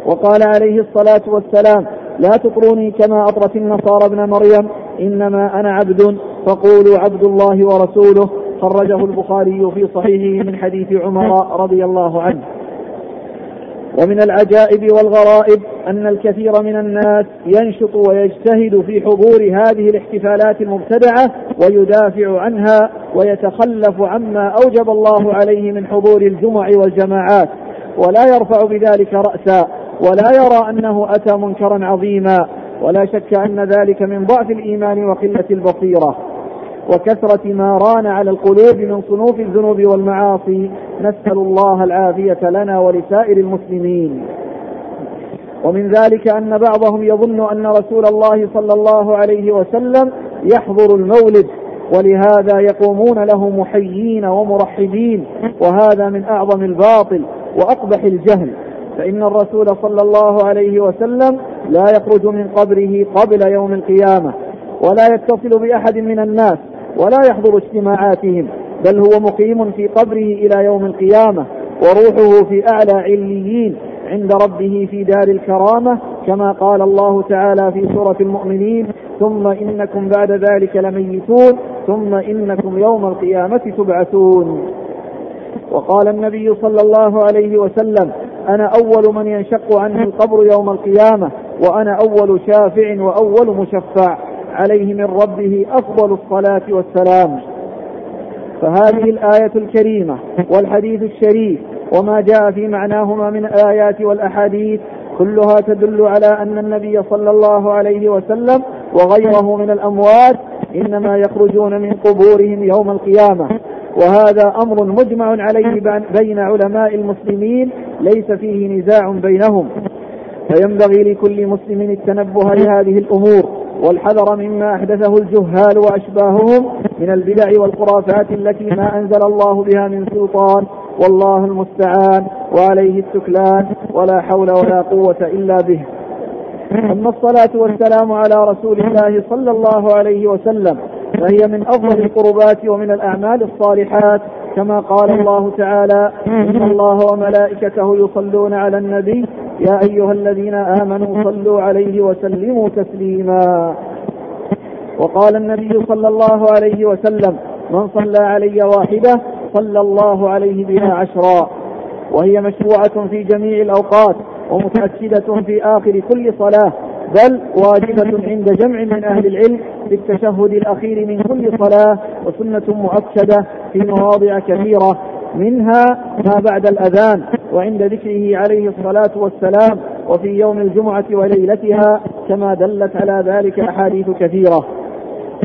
وقال عليه الصلاة والسلام لا تطروني كما أطرت النصارى ابن مريم إنما أنا عبد فقولوا عبد الله ورسوله. خرجه البخاري في صحيحه من حديث عمر رضي الله عنه. ومن العجائب والغرائب أن الكثير من الناس ينشط ويجتهد في حضور هذه الاحتفالات المبتدعة ويدافع عنها ويتخلف عما أوجب الله عليه من حضور الجمع والجماعات. ولا يرفع بذلك رأسا ولا يرى أنه أتى منكرا عظيما ولا شك أن ذلك من ضعف الإيمان وقلة البصيرة. وكثرة ما ران على القلوب من صنوف الذنوب والمعاصي نسأل الله العافية لنا ولسائر المسلمين. ومن ذلك أن بعضهم يظن أن رسول الله صلى الله عليه وسلم يحضر المولد ولهذا يقومون له محيين ومرحبين وهذا من أعظم الباطل وأقبح الجهل. فإن الرسول صلى الله عليه وسلم لا يخرج من قبره قبل يوم القيامة ولا يتصل بأحد من الناس ولا يحضر اجتماعاتهم بل هو مقيم في قبره إلى يوم القيامة وروحه في أعلى عليين عند ربه في دار الكرامة كما قال الله تعالى في سورة المؤمنين ثم إنكم بعد ذلك لميتون ثم إنكم يوم القيامة تبعثون. وقال النبي صلى الله عليه وسلم أنا أول من ينشق عنه القبر يوم القيامة وأنا أول شافع وأول مشفع. عليه من ربه أفضل الصلاة والسلام. فهذه الآية الكريمة والحديث الشريف وما جاء في معناهما من الآيات والأحاديث كلها تدل على أن النبي صلى الله عليه وسلم وغيره من الأموات إنما يخرجون من قبورهم يوم القيامة. وهذا أمر مجمع عليه بين علماء المسلمين ليس فيه نزاع بينهم. فينبغي لكل مسلم التنبه لهذه الأمور. والحذر مما أحدثه الجهال وأشباههم من البدع والخرافات التي ما أنزل الله بها من سلطان والله المستعان وعليه التكلان ولا حول ولا قوة إلا به. أما الصلاة والسلام على رسول الله صلى الله عليه وسلم فهي من أفضل القربات ومن الأعمال الصالحات كما قال الله تعالى إن الله وملائكته يصلون على النبي يا أيها الذين آمنوا صلوا عليه وسلموا تسليما. وقال النبي صلى الله عليه وسلم من صلى علي واحدة صلى الله عليه بها عشرا. وهي مشروعة في جميع الأوقات ومتأكدة في آخر كل صلاة بل واجبة عند جمع من أهل العلم في التشهد الأخير من كل صلاة وسنة مؤكدة في مواضع كثيرة منها ما بعد الأذان. وعند ذكره عليه الصلاة والسلام وفي يوم الجمعة وليلتها كما دلت على ذلك أحاديث كثيرة.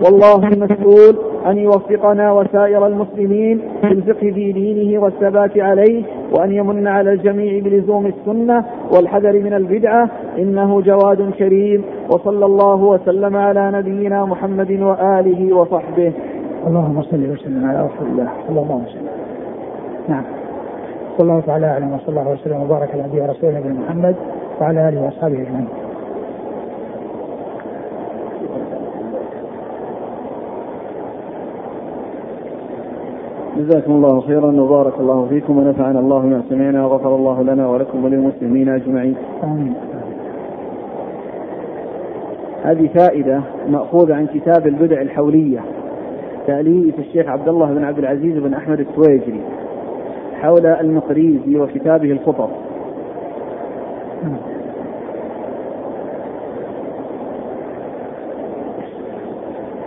والله المسؤول أن يوفقنا وسائر المسلمين في الفقه في دينه والثبات عليه وأن يمن على الجميع بلزوم السنة والحذر من البدعة. إنه جواد كريم. وصلى الله وسلم على نبينا محمد وآله وصحبه. اللهم صل وسلم على رسول الله. صلى الله عليه وسلم نعم. صلى الله تعالى اعلم وصلى الله وسلم وبارك على نبينا رسولنا محمد وعلى آله وأصحابه أجمعين جزاكم الله خيرا وبارك الله فيكم ونفعنا الله بما سمعنا وغفر الله لنا ولكم وللمسلمين أجمعين. آمين. هذه فائدة مأخوذة عن كتاب البدع الحولية تأليف الشيخ عبد الله بن عبد العزيز بن أحمد التويجري حول المقريزي وكتابه الخطب.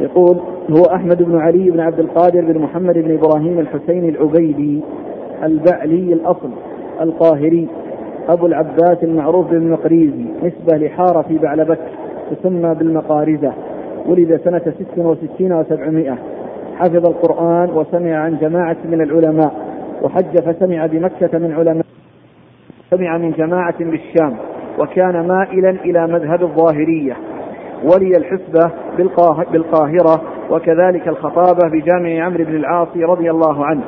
يقول هو أحمد بن علي بن عبد القادر بن محمد بن إبراهيم الحسين العبيدي البعلي الأصل القاهري أبو العباس المعروف بالمقريزي نسبة لحارة في بعلبك تسمى بالمقارزة ولد سنة ست وستين وسبعمائة. حفظ القرآن وسمع عن جماعة من العلماء. وحج فسمع بمكة من علماء سمع من جماعة بالشام وكان مائلا إلى مذهب الظاهرية. ولي الحسبة بالقاهرة وكذلك الخطابة بجامع عمرو بن العاص رضي الله عنه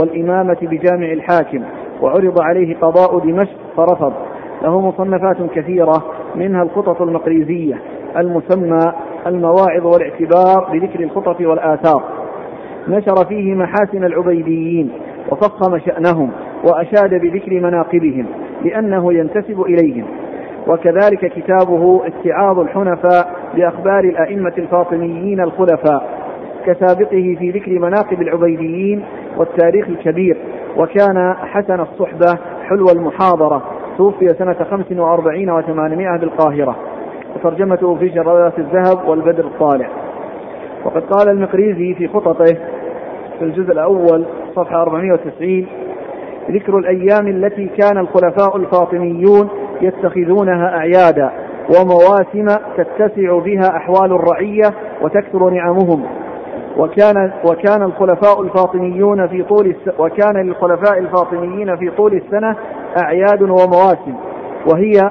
والإمامة بجامع الحاكم. وعرض عليه قضاء دمشق فرفض. له مصنفات كثيرة منها الخطط المقريزية المسمى المواعظ والاعتبار بذكر الخطط والآثار. نشر فيه محاسن العبيديين. وفخم شأنهم وأشاد بذكر مناقبهم لأنه ينتسب إليهم. وكذلك كتابه اتعاظ الحنفاء بأخبار الأئمة الفاطميين الخلفاء كسابقه في ذكر مناقب العبيديين والتاريخ الكبير. وكان حسن الصحبة حلو المحاضرة. توفي سنة خمس وأربعين وثمانمائة بالقاهرة. وترجمته في جرادات الذهب والبدر الطالع. وقد قال المقريزي في خططه في الجزء الأول صفحة 490 ذكر الأيام التي كان الخلفاء الفاطميون يتخذونها أعيادا ومواسم تتسع بها أحوال الرعية وتكثر نعمهم وكان وكان الخلفاء الفاطميون في طول. وكان للخلفاء الفاطميين في طول السنة أعياد ومواسم وهي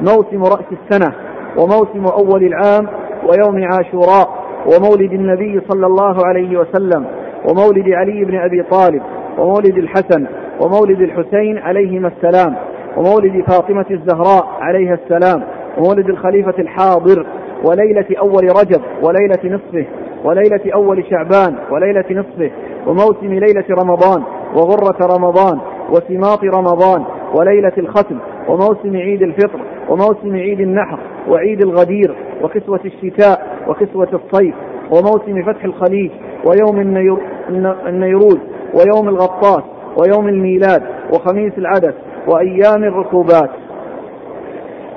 موسم رأس السنة وموسم أول العام ويوم عاشوراء ومولد النبي صلى الله عليه وسلم ومولد علي بن أبي طالب ومولد الحسن ومولد الحسين عليهما السلام ومولد فاطمة الزهراء عليها السلام ومولد الخليفة الحاضر وليلة أول رجب وليلة نصفه وليلة أول شعبان وليلة نصفه وموسم ليلة رمضان وغرة رمضان وسماط رمضان وليلة الختم وموسم عيد الفطر وموسم عيد النحر وعيد الغدير وكسوة الشتاء وكسوة الصيف وموسم فتح الخليج ويوم النيروز ويوم الغطاس ويوم الميلاد وخميس العدس وأيام الركوبات.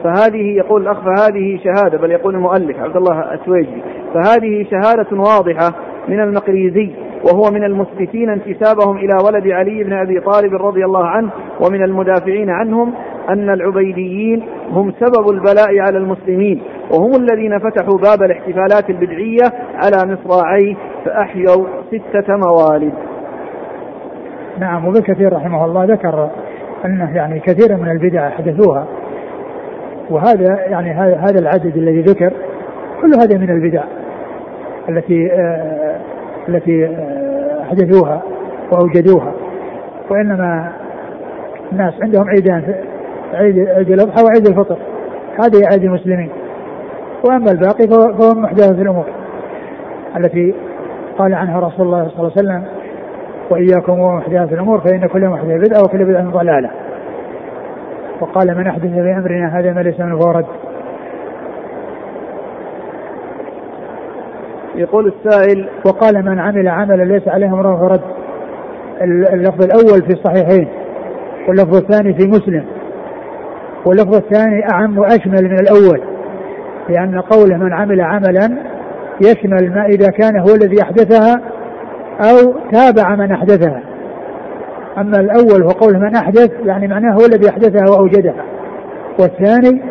فهذه يقول الأخ فهذه شهادة بل يقول المؤلف عبد الله التويجي فهذه شهادة واضحة من المقريزي وهو من المثبتين انتسابهم إلى ولد علي بن أبي طالب رضي الله عنه ومن المدافعين عنهم أن العبيديين هم سبب البلاء على المسلمين. وهم الذين فتحوا باب الاحتفالات البدعية على مصراعيه فأحيوا ستة موالد نعم وابن كثير رحمه الله ذكر أنه يعني كثير من البدع حدثوها. وهذا يعني هذا العدد الذي ذكر كل هذا من البدع التي آه التي آه احدثوها وأوجدوها. وإنما الناس عندهم عيدان عيد عيد الأضحى وعيد الفطر. هذه عيد المسلمين. وأما الباقي فهو محدث الأمور التي قال عنها رسول الله صلى الله عليه وسلم وإياكم ومحدثات الأمور فإن كل محدث بدعة وكل بدعة ضلالة. وقال من أحدث في أمرنا هذا ما ليس منه فهو رد. يقول السائل وقال من عمل عملا ليس عليه أمر فرد اللفظ الأول في الصحيحين واللفظ الثاني في مسلم واللفظ الثاني أعم وأشمل من الأول. لأن قوله من عمل عملا يشمل ما إذا كان هو الذي أحدثها أو تابع من أحدثها. أما الأول هو قوله من أحدث يعني معناه هو الذي أحدثها وأوجدها. والثاني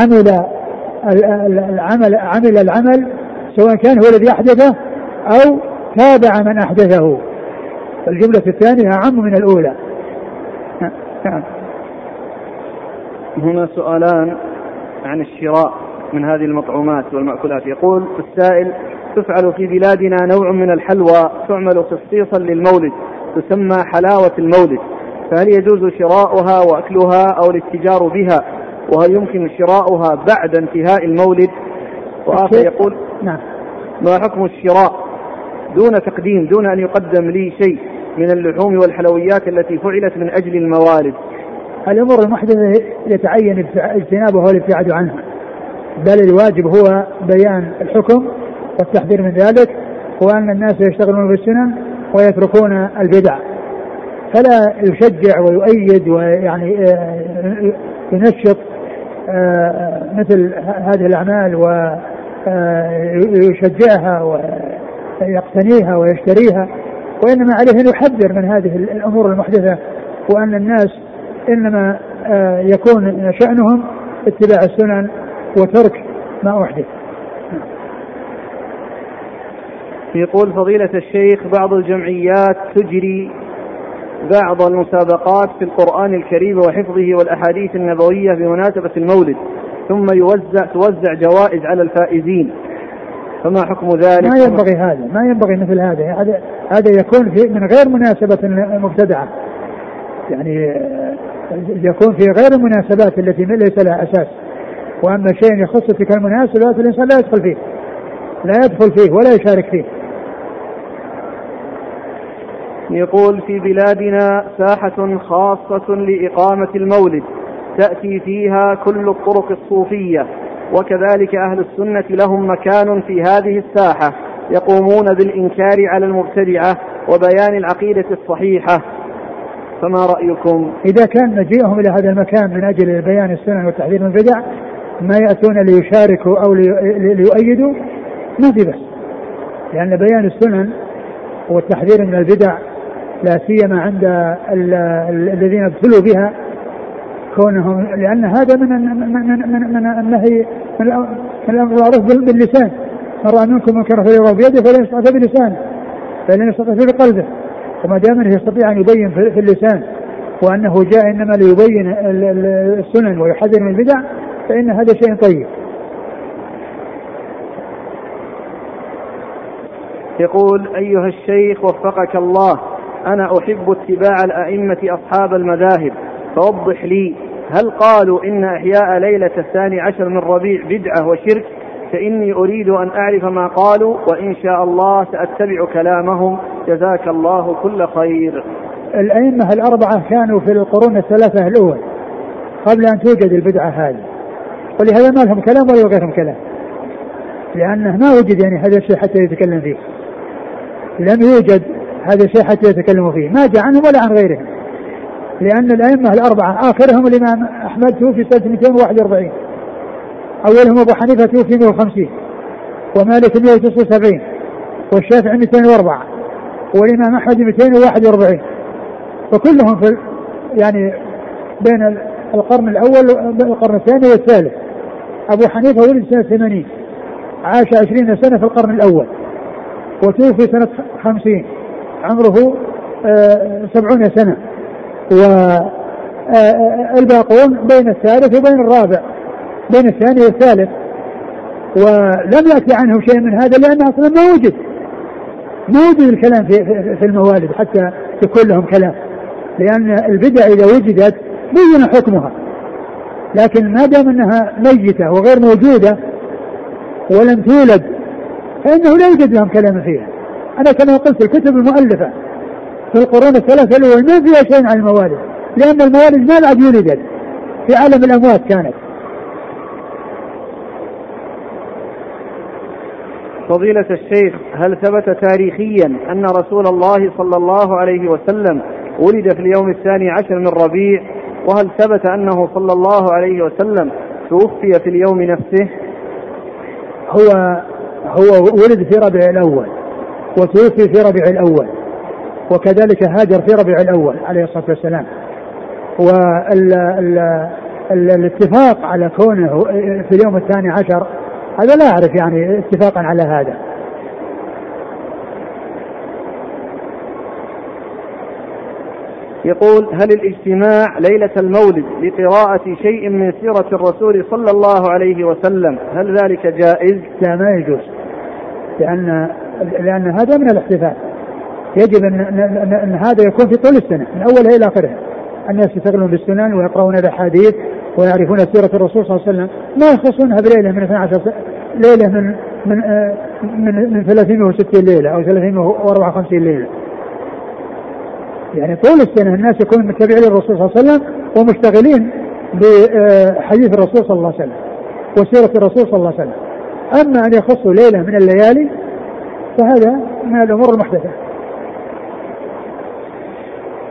عمل العمل عمل العمل سواء كان هو الذي أحدثه أو تابع من أحدثه. الجملة الثانية أعم من الأولى. نعم هنا سؤالان عن الشراء. من هذه المطعومات والمأكولات. يقول السائل تفعل في بلادنا نوع من الحلوى تعمل خصيصا للمولد تسمى حلاوة المولد. فهل يجوز شراؤها وأكلها أو الاتجار بها؟ وهل يمكن شراؤها بعد انتهاء المولد؟ وآخر يقول نعم. ما حكم الشراء؟ دون تقديم دون أن يقدم لي شيء من اللحوم والحلويات التي فعلت من أجل الموالد. الأمور المحدثة يتعين اجتنابها والابتعاد عنها. بل الواجب هو بيان الحكم والتحذير من ذلك وأن الناس يشتغلون بالسنن ويتركون البدع. فلا يشجع ويؤيد ويعني آه، ينشط آه، مثل هذه الأعمال ويشجعها آه، ويقتنيها ويشتريها وإنما عليه أن يحذر من هذه الأمور المحدثة وأن الناس إنما يكون شأنهم اتباع السنن وترك ما أحدث يقول فضيلة الشيخ بعض الجمعيات تجري بعض المسابقات في القرآن الكريم وحفظه والأحاديث النبوية بمناسبة المولد ثم يوزع توزع جوائز على الفائزين فما حكم ذلك؟ ما ينبغي هذا، ما ينبغي مثل هذا، هذا هذا يكون في من غير مناسبة مبتدعة. يعني يكون في غير المناسبات التي ليس لها أساس. وأما شيء يخص تلك المناسبات الإنسان لا يدخل فيه. لا يدخل فيه ولا يشارك فيه. يقول في بلادنا ساحة خاصة لإقامة المولد تأتي فيها كل الطرق الصوفية وكذلك أهل السنة لهم مكان في هذه الساحة يقومون بالإنكار على المبتدعة وبيان العقيدة الصحيحة فما رأيكم إذا كان مجيئهم إلى هذا المكان من أجل بيان السنن والتحذير من البدع ما يأتون ليشاركوا أو ليؤيدوا ما في بس لأن بيان السنن والتحذير من البدع لا سيما عند الذين ابتلوا بها كونهم لأن هذا من من من من النهي من الأمر بالمعروف باللسان. من رأى منكم منكرا فليرى بيده فلا يستطيع بلسانه فلن يستطيع بقلبه وما دام أنه يستطيع أن يبين في اللسان وأنه جاء إنما ليبين السنن ويحذر من البدع فإن هذا شيء طيب. يقول أيها الشيخ وفقك الله أنا أحب اتباع الأئمة أصحاب المذاهب فوضح لي هل قالوا إن إحياء ليلة الثاني عشر من ربيع بدعة وشرك؟ فإني أريد أن أعرف ما قالوا وإن شاء الله سأتبع كلامهم. جزاك الله كل خير. الأئمة الأربعة كانوا في القرون الثلاثة الأول قبل أن توجد البدعة هذه. ولهذا ما لهم كلام ولا غيرهم كلام. لأنه ما وجد يعني هذا الشيء حتى يتكلم فيه. لم يوجد هذا الشيء حتى يتكلموا فيه. ما جاء عنهم ولا عن غيرهم. لأن الأئمة الأربعة آخرهم الإمام أحمد توفي سنة 241 أولهم أبو حنيفة توفي 150 ومالك 179 والشافعي 204 والإمام أحمد 241 فكلهم في يعني بين القرن الأول والقرن الثاني والثالث. أبو حنيفة ولد سنة 80 عاش 20 سنة في القرن الأول وتوفي سنة 50 عمره آه، سبعون سنة. والباقون آه، بين الثالث وبين الرابع بين الثاني والثالث. ولم يأتي عنه شيء من هذا لأنه أصلا ما وجد ما وجد الكلام في, في الموالد حتى يكون لهم كلام. لأن البدع إذا وجدت بين حكمها. لكن ما دام أنها ميتة وغير موجودة ولم تولد فإنه لا يوجد لهم كلام فيها. أنا كما قلت الكتب المؤلفة في القرون الثلاثة الأول ما فيها شيء عن الموالد لأن الموالد ما بعد ولدت في عالم الأموات كانت. فضيلة الشيخ هل ثبت تاريخيا أن رسول الله صلى الله عليه وسلم ولد في اليوم الثاني عشر من ربيع وهل ثبت أنه صلى الله عليه وسلم توفي في اليوم نفسه؟ هو هو ولد في ربيع الأول وتوفي في ربيع الأول وكذلك هاجر في ربيع الأول عليه الصلاة والسلام. والاتفاق على كونه في اليوم الثاني عشر هذا لا أعرف يعني اتفاقا على هذا. يقول هل الاجتماع ليلة المولد لقراءة شيء من سيرة الرسول صلى الله عليه وسلم هل ذلك جائز؟ لا ما يجوز. لأن لأن هذا من الاحتفال. يجب أن, أن, أن هذا يكون في طول السنة من أولها إلى آخرها. الناس يشتغلون بالسنن ويقرؤون الأحاديث ويعرفون سيرة الرسول صلى الله عليه وسلم. ما يخصونها بليلة من 12 ليلة من من من, من 360 ليلة أو 354 ليلة. يعني طول السنة الناس يكونون متبعين للرسول صلى الله عليه وسلم ومشتغلين بحديث الرسول صلى الله عليه وسلم وسيرة الرسول صلى الله عليه وسلم. أما أن يخصوا ليلة من الليالي فهذا من الأمور المحدثة.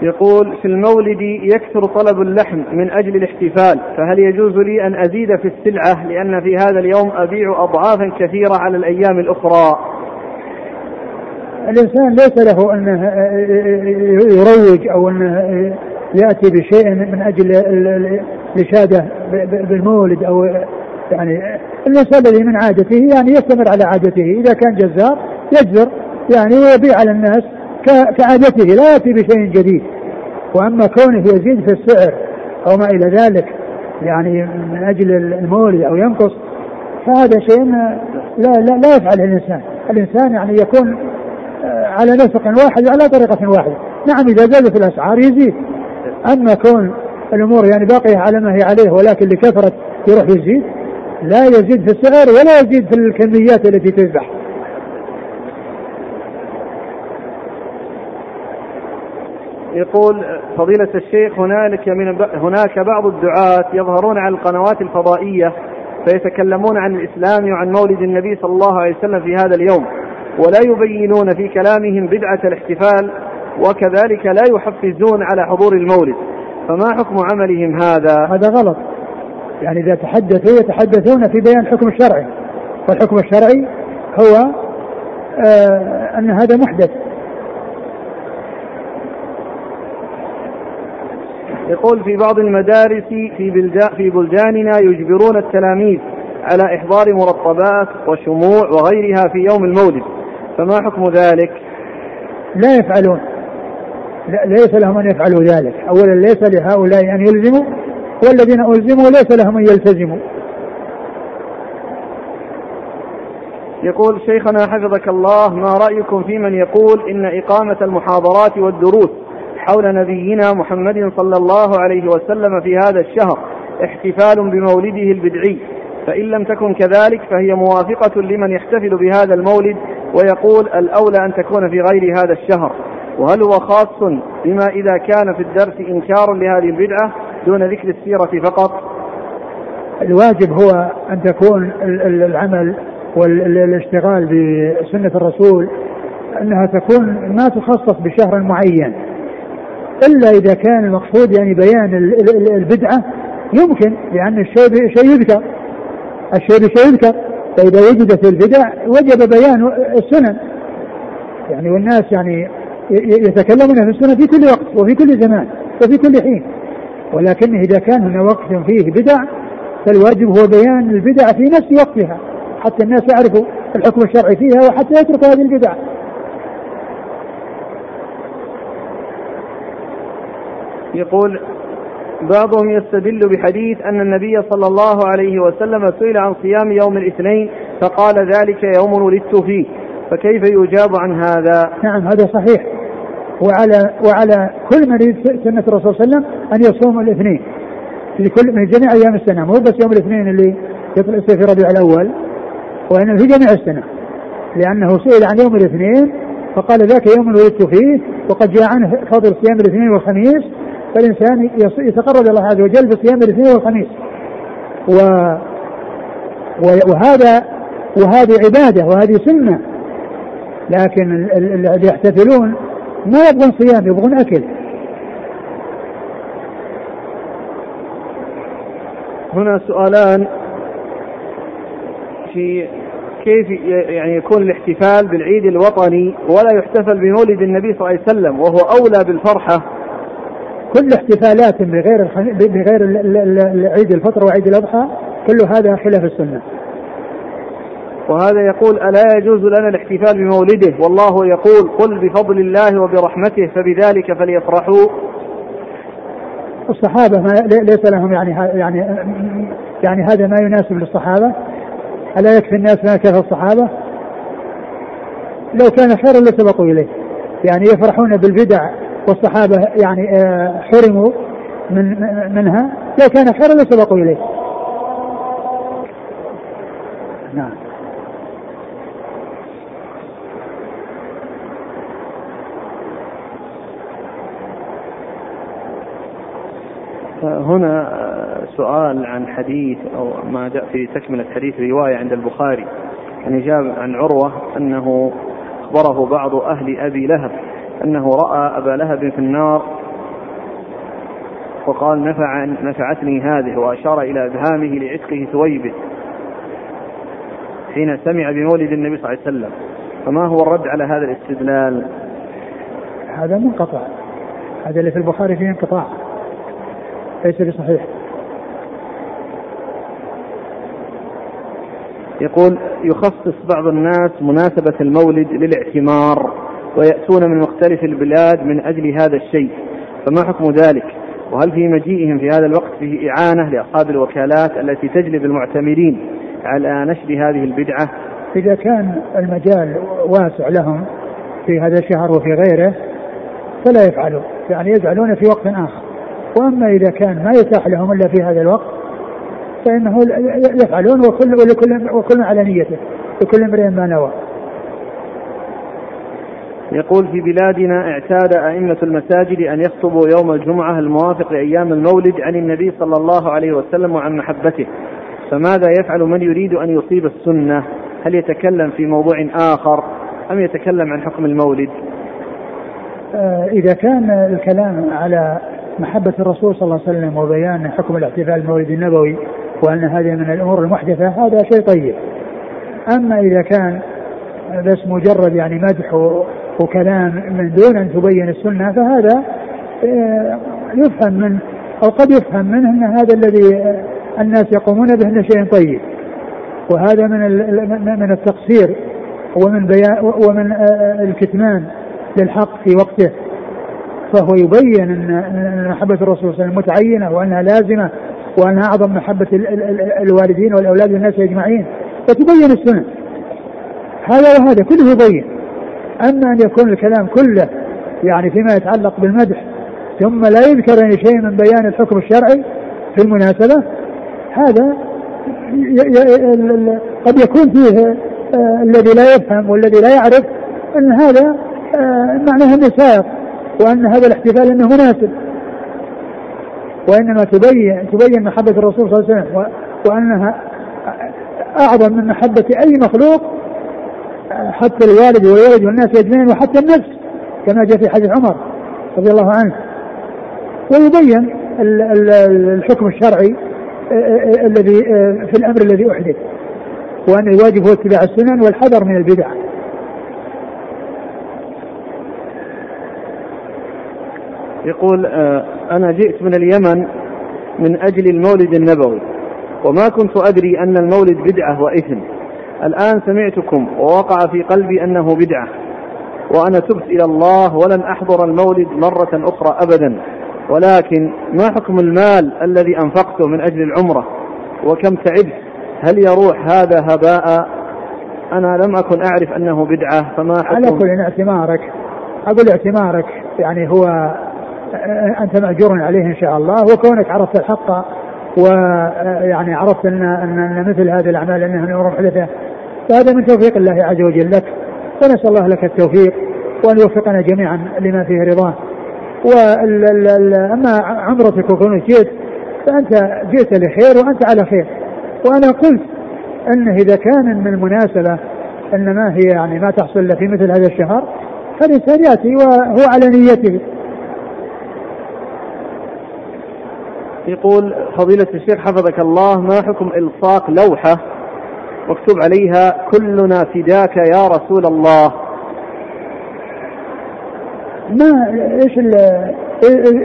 يقول في المولد يكثر طلب اللحم من أجل الاحتفال فهل يجوز لي أن أزيد في السلعة؟ لأن في هذا اليوم أبيع أضعافا كثيرة على الأيام الأخرى. الإنسان ليس له أنه يروج أو أنه يأتي بشيء من أجل الإشادة بالمولد أو يعني الإنسان الذي من عادته يعني يستمر على عادته. إذا كان جزار يجزر يعني ويبيع على الناس كعادته لا يأتي بشيء جديد. وأما كونه يزيد في السعر أو ما إلى ذلك يعني من أجل المولد أو ينقص فهذا شيء لا لا, لا يفعله الإنسان. الإنسان يعني يكون على نسق واحد وعلى طريقة واحدة. نعم إذا زادت الأسعار يزيد. أما كون الأمور يعني باقية على ما هي عليه ولكن لكثرة يروح يزيد لا يزيد في السعر ولا يزيد في الكميات التي تذبح. يقول فضيلة الشيخ هنالك من هناك بعض الدعاة يظهرون على القنوات الفضائية فيتكلمون عن الإسلام وعن مولد النبي صلى الله عليه وسلم في هذا اليوم. ولا يبينون في كلامهم بدعة الاحتفال وكذلك لا يحفزون على حضور المولد. فما حكم عملهم هذا؟ هذا غلط. يعني إذا تحدثوا يتحدثون في بيان الحكم الشرعي. والحكم الشرعي هو آه أن هذا محدث. يقول في بعض المدارس في في بلداننا يجبرون التلاميذ على إحضار مرطبات وشموع وغيرها في يوم المولد. فما حكم ذلك؟ لا يفعلون. لا ليس لهم أن يفعلوا ذلك. أولا ليس لهؤلاء أن يلزموا والذين ألزموا ليس لهم أن يلتزموا. يقول شيخنا حفظك الله ما رأيكم في من يقول إن إقامة المحاضرات والدروس حول نبينا محمد صلى الله عليه وسلم في هذا الشهر احتفال بمولده البدعي؟ فإن لم تكن كذلك فهي موافقة لمن يحتفل بهذا المولد ويقول الأولى أن تكون في غير هذا الشهر. وهل هو خاص بما إذا كان في الدرس إنكار لهذه البدعة دون ذكر السيرة فقط؟ الواجب هو أن تكون العمل والاشتغال بسنة الرسول أنها تكون ما تخصص بشهر معين. إلا إذا كان المقصود يعني بيان البدعة يمكن لأن الشيء شيء يذكر. الشيء بشيء يذكر. فإذا وجدت البدع وجب بيان السنن. يعني والناس يعني يتكلمون في السنة في كل وقت وفي كل زمان وفي كل حين. ولكن إذا كان هنا وقت فيه بدع فالواجب هو بيان البدع في نفس وقتها حتى الناس يعرفوا الحكم الشرعي فيها وحتى يتركوا هذه البدع. يقول بعضهم يستدل بحديث أن النبي صلى الله عليه وسلم سئل عن صيام يوم الاثنين فقال ذلك يوم ولدت فيه. فكيف يجاب عن هذا؟ نعم هذا صحيح. وعلى وعلى كل من يريد سنة الرسول صلى الله عليه وسلم أن يصوم الاثنين. في كل من جميع أيام السنة. مو بس يوم الاثنين اللي يطلع في ربيع الأول وإنما في جميع السنة. لأنه سئل عن يوم الاثنين فقال ذاك يوم ولدت فيه وقد جاء عنه فضل صيام الاثنين والخميس فالإنسان يتقرب إلى الله عز وجل بصيام الاثنين والخميس. و وهذا وهذه عبادة وهذه سنة. لكن اللي يحتفلون ما يبغون صيام يبغون أكل. هنا سؤالان في كيف يعني يكون الاحتفال بالعيد الوطني ولا يحتفل بمولد النبي صلى الله عليه وسلم وهو أولى بالفرحة؟ كل احتفالات بغير بغير عيد الفطر وعيد الأضحى كل هذا خلاف السنة. وهذا يقول ألا يجوز لنا الاحتفال بمولده؟ والله يقول قل بفضل الله وبرحمته فبذلك فليفرحوا. الصحابة ما ليس لهم يعني يعني يعني هذا ما يناسب للصحابة. ألا يكفي الناس ما كفى الصحابة؟ لو كان خيرا لسبقوا إليه. يعني يفرحون بالبدع والصحابة يعني آه، حرموا من منها لو كان خيرا لسبقوا إليه. نعم. هنا سؤال عن حديث أو ما جاء في تكملة حديث رواية عند البخاري. يعني جاء عن عروة أنه أخبره بعض أهل أبي لهب أنه رأى أبا لهب في النار وقال نفع نفعتني هذه وأشار إلى إبهامه لعتقه ثويبه حين سمع بمولد النبي صلى الله عليه وسلم. فما هو الرد على هذا الاستدلال؟ هذا منقطع. هذا اللي في البخاري فيه انقطاع. ليس بصحيح. يقول يخصص بعض الناس مناسبة المولد للاعتمار. ويأتون من مختلف البلاد من أجل هذا الشيء. فما حكم ذلك؟ وهل في مجيئهم في هذا الوقت فيه إعانة لأصحاب الوكالات التي تجلب المعتمرين على نشر هذه البدعة؟ إذا كان المجال واسع لهم في هذا الشهر وفي غيره فلا يفعلون. يعني يجعلون في وقت آخر. وأما إذا كان ما يتاح لهم إلا في هذا الوقت فإنه يفعلون وكل ولكل وكل على نيته لكل امرئ ما نوى. يقول في بلادنا اعتاد أئمة المساجد أن يخطبوا يوم الجمعة الموافق لأيام المولد عن النبي صلى الله عليه وسلم وعن محبته. فماذا يفعل من يريد أن يصيب السنة؟ هل يتكلم في موضوع آخر أم يتكلم عن حكم المولد؟ آه، إذا كان الكلام على محبة الرسول صلى الله عليه وسلم وبيان حكم الاحتفال بالمولد النبوي وأن هذه من الأمور المحدثة هذا شيء طيب. أما إذا كان بس مجرد يعني مدح وكلام من دون أن تبين السنة فهذا آه، يفهم منه أو قد يفهم منه أن هذا الذي الناس يقومون به أنه شيء طيب. وهذا من من التقصير ومن ومن آه، الكتمان للحق في وقته. فهو يبين أن محبة الرسول صلى الله عليه وسلم متعينة وأنها لازمة وأنها أعظم محبة الوالدين والأولاد والناس أجمعين فتبين السنة. هذا وهذا كله يبين. أما أن يكون الكلام كله يعني فيما يتعلق بالمدح ثم لا يذكر أي شيء من بيان الحكم الشرعي في المناسبة هذا قد يكون فيه آه، الذي لا يفهم والذي لا يعرف أن هذا آه، معناه أنه سائق وأن هذا الاحتفال أنه مناسب. وإنما تبين تبين محبة الرسول صلى الله عليه وسلم وأنها أعظم من محبة أي مخلوق حتى الوالد والولد والناس أجمعين وحتى النفس كما جاء في حديث عمر رضي الله عنه. ويبين الحكم الشرعي الذي في الأمر الذي أحدث وأن الواجب هو اتباع السنن والحذر من البدع. يقول آه، أنا جئت من اليمن من أجل المولد النبوي وما كنت أدري أن المولد بدعة وإثم. الآن سمعتكم ووقع في قلبي أنه بدعة وأنا تبت إلى الله ولن أحضر المولد مرة أخرى أبدا ولكن ما حكم المال الذي أنفقته من أجل العمرة؟ وكم تعبت؟ هل يروح هذا هباء؟ أنا لم أكن أعرف أنه بدعة فما حكم؟ على كل اعتمارك أقول اعتمارك يعني هو أنت مأجور عليه إن شاء الله وكونك عرفت الحق ويعني عرفت ان ان مثل هذه الأعمال انها من امور محدثه فهذا من توفيق الله عز وجل لك. ونسأل الله لك التوفيق وأن يوفقنا جميعا لما فيه رضاه. واما عمرتك وكونك جئت فأنت جئت لخير وأنت على خير. وأنا قلت انه إذا كان من المناسبة أن ما هي يعني ما تحصل في مثل هذا الشهر فالانسان يأتي وهو على نيته. يقول فضيلة الشيخ حفظك الله ما حكم إلصاق لوحة؟ مكتوب عليها كلنا فداك يا رسول الله. ما إيش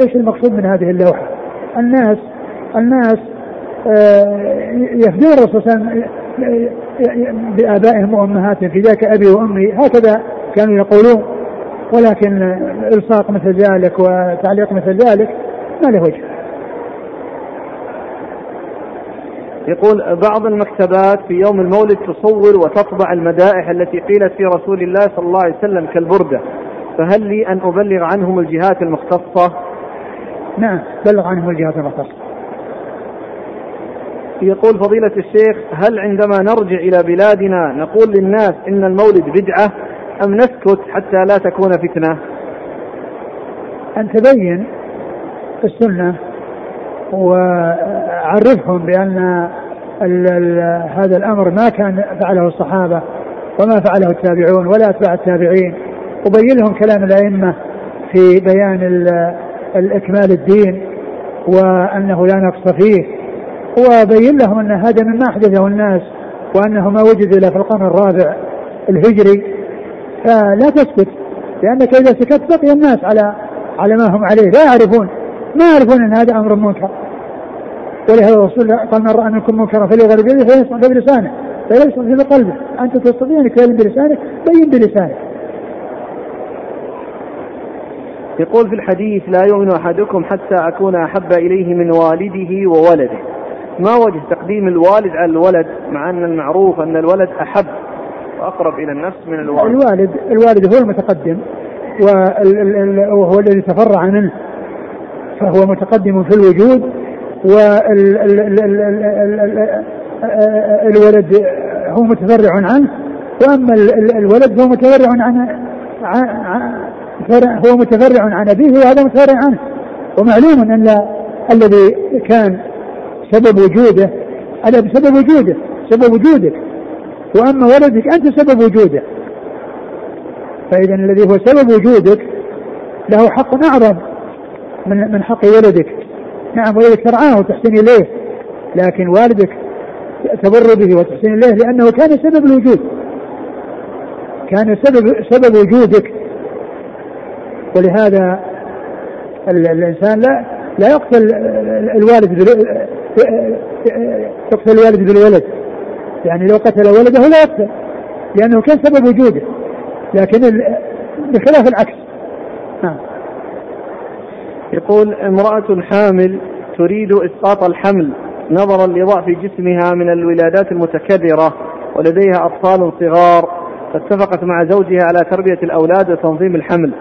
إيش المقصود من هذه اللوحة؟ الناس الناس آه، يفدون الرسول صلى الله عليه وسلم بآبائهم وأمهاتهم فداك أبي وأمي هكذا كانوا يقولون. ولكن إلصاق مثل ذلك وتعليق مثل ذلك ما له وجه. يقول بعض المكتبات في يوم المولد تصور وتطبع المدائح التي قيلت في رسول الله صلى الله عليه وسلم كالبردة. فهل لي أن أبلغ عنهم الجهات المختصة؟ نعم بلغ عنهم الجهات المختصة. يقول فضيلة الشيخ هل عندما نرجع إلى بلادنا نقول للناس إن المولد بدعة أم نسكت حتى لا تكون فتنة؟ أن تبين السنة وعرفهم بأن هذا الأمر ما كان فعله الصحابة وما فعله التابعون ولا أتباع التابعين. وبين لهم كلام الأئمة في بيان الإكمال الدين وأنه لا نقص فيه. وبين لهم أن هذا مما أحدثه الناس وأنه ما وجد إلا في القرن الرابع الهجري. فلا تسكت لأنك إذا سكت بقي الناس على على ما هم عليه. لا يعرفون. ما يعرفون أن هذا أمر منكر. ولهذا الرسول قال من رأى منكم منكرا فليغير بيده فيصنع بلسانه. في بقلبه أنت تستطيع أن تبين بلسانك؟ بين بلسانك. يقول في الحديث لا يؤمن أحدكم حتى أكون أحب إليه من والده وولده. ما وجه تقديم الوالد على الولد مع أن المعروف أن الولد أحب وأقرب إلى النفس من الوالد؟ الوالد الوالد هو المتقدم وهو الذي تفرع منه. فهو متقدم في الوجود والولد هو متفرع عنه وأما الولد هو متفرع عن هو متفرع عن أبيه وهذا متفرع عنه. ومعلوم أن الذي كان سبب وجوده هذا بسبب وجوده سبب وجودك. وأما ولدك أنت سبب وجوده. فاذا الذي هو سبب وجودك له حق أعظم. من من حق ولدك. نعم ولدك ترعاه وتحسن إليه. لكن والدك تبر به وتحسن إليه لأنه كان سبب الوجود. كان سبب سبب وجودك. ولهذا الإنسان لا لا يقتل الوالد يقتل الوالد بالولد. يعني لو قتل ولده لا يقتل لأنه كان سبب وجوده. لكن بخلاف العكس. يقول امرأة حامل تريد إسقاط الحمل نظرا لضعف جسمها من الولادات المتكررة ولديها أطفال صغار فاتفقت مع زوجها على تربية الأولاد وتنظيم الحمل.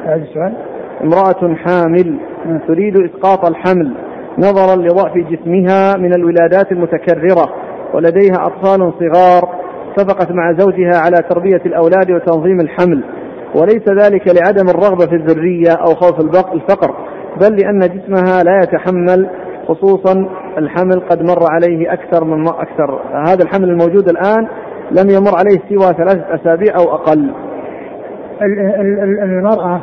امرأة حامل تريد إسقاط الحمل نظرا لضعف جسمها من الولادات المتكررة ولديها أطفال صغار اتفقت مع زوجها على تربية الأولاد وتنظيم الحمل. وليس ذلك لعدم الرغبة في الذرية أو خوف الفقر. بل لأن جسمها لا يتحمل خصوصا الحمل قد مر عليه أكثر من أكثر. هذا الحمل الموجود الآن لم يمر عليه سوى ثلاثة أسابيع أو أقل. المرأة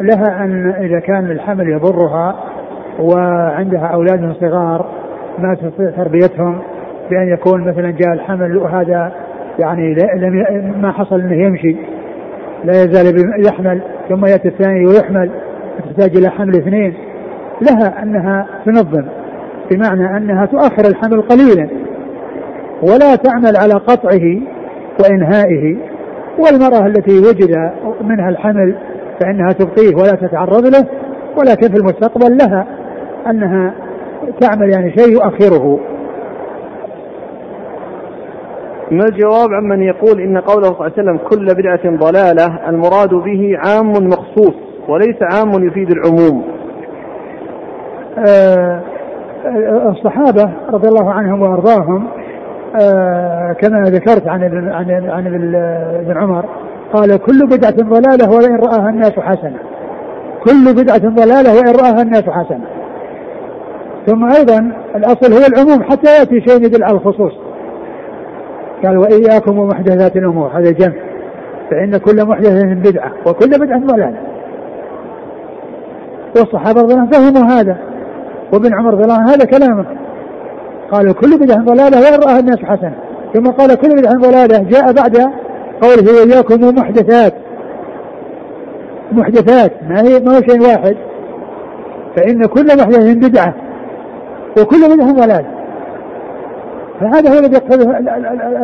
لها أن إذا كان الحمل يضرها وعندها أولاد صغار ما تستطيع تربيتهم بأن يكون مثلا جاء الحمل وهذا يعني لم ما حصل إنه يمشي. لا يزال يحمل ثم يأتي الثاني ويحمل. تحتاج إلى حمل اثنين لها أنها تنظم بمعنى أنها تؤخر الحمل قليلا ولا تعمل على قطعه وإنهائه والمرأة التي وجد منها الحمل فإنها تبقيه ولا تتعرض له ولكن في المستقبل لها أنها تعمل يعني شيء يؤخره. ما الجواب عمن يقول إن قوله صلى الله عليه وسلم كل بدعة ضلالة المراد به عام مخصوص وليس عام يفيد العموم. آه الصحابة رضي الله عنهم وأرضاهم آه كما ذكرت عن ابن عن عن ابن عمر قال كل بدعة ضلالة وإن رآها الناس حسنة. كل بدعة ضلالة وإن رآها الناس حسنة. ثم أيضا الأصل هو العموم حتى يأتي شيء يدل على الخصوص. قال وإياكم ومحدثات الأمور هذا جمع. فإن كل محدثة بدعة وكل بدعة ضلالة. والصحابة رضي الله فهموا هذا. وابن عمر رضي الله هذا كلامه. قالوا كل بدعة ضلالة وإن رآها الناس حسنة ثم قال كل بدعة ضلالة. جاء بعد قوله وإياكم ومحدثات. محدثات ما هي ما هو شيء واحد. فإن كل محدثة بدعة وكل بدعة ضلالة. فهذا هو الذي يقتضي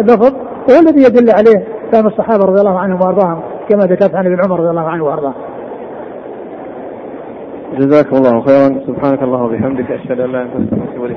اللفظ وهو الذي يدل عليه كلام الصحابة رضي الله عنهم وأرضاهم كما ذكرت عن ابن عمر رضي الله عنه وأرضاه. جزاكم الله خيرا. سبحانك الله وبحمدك أشهد أن لا إله إلا أنت أستغفرك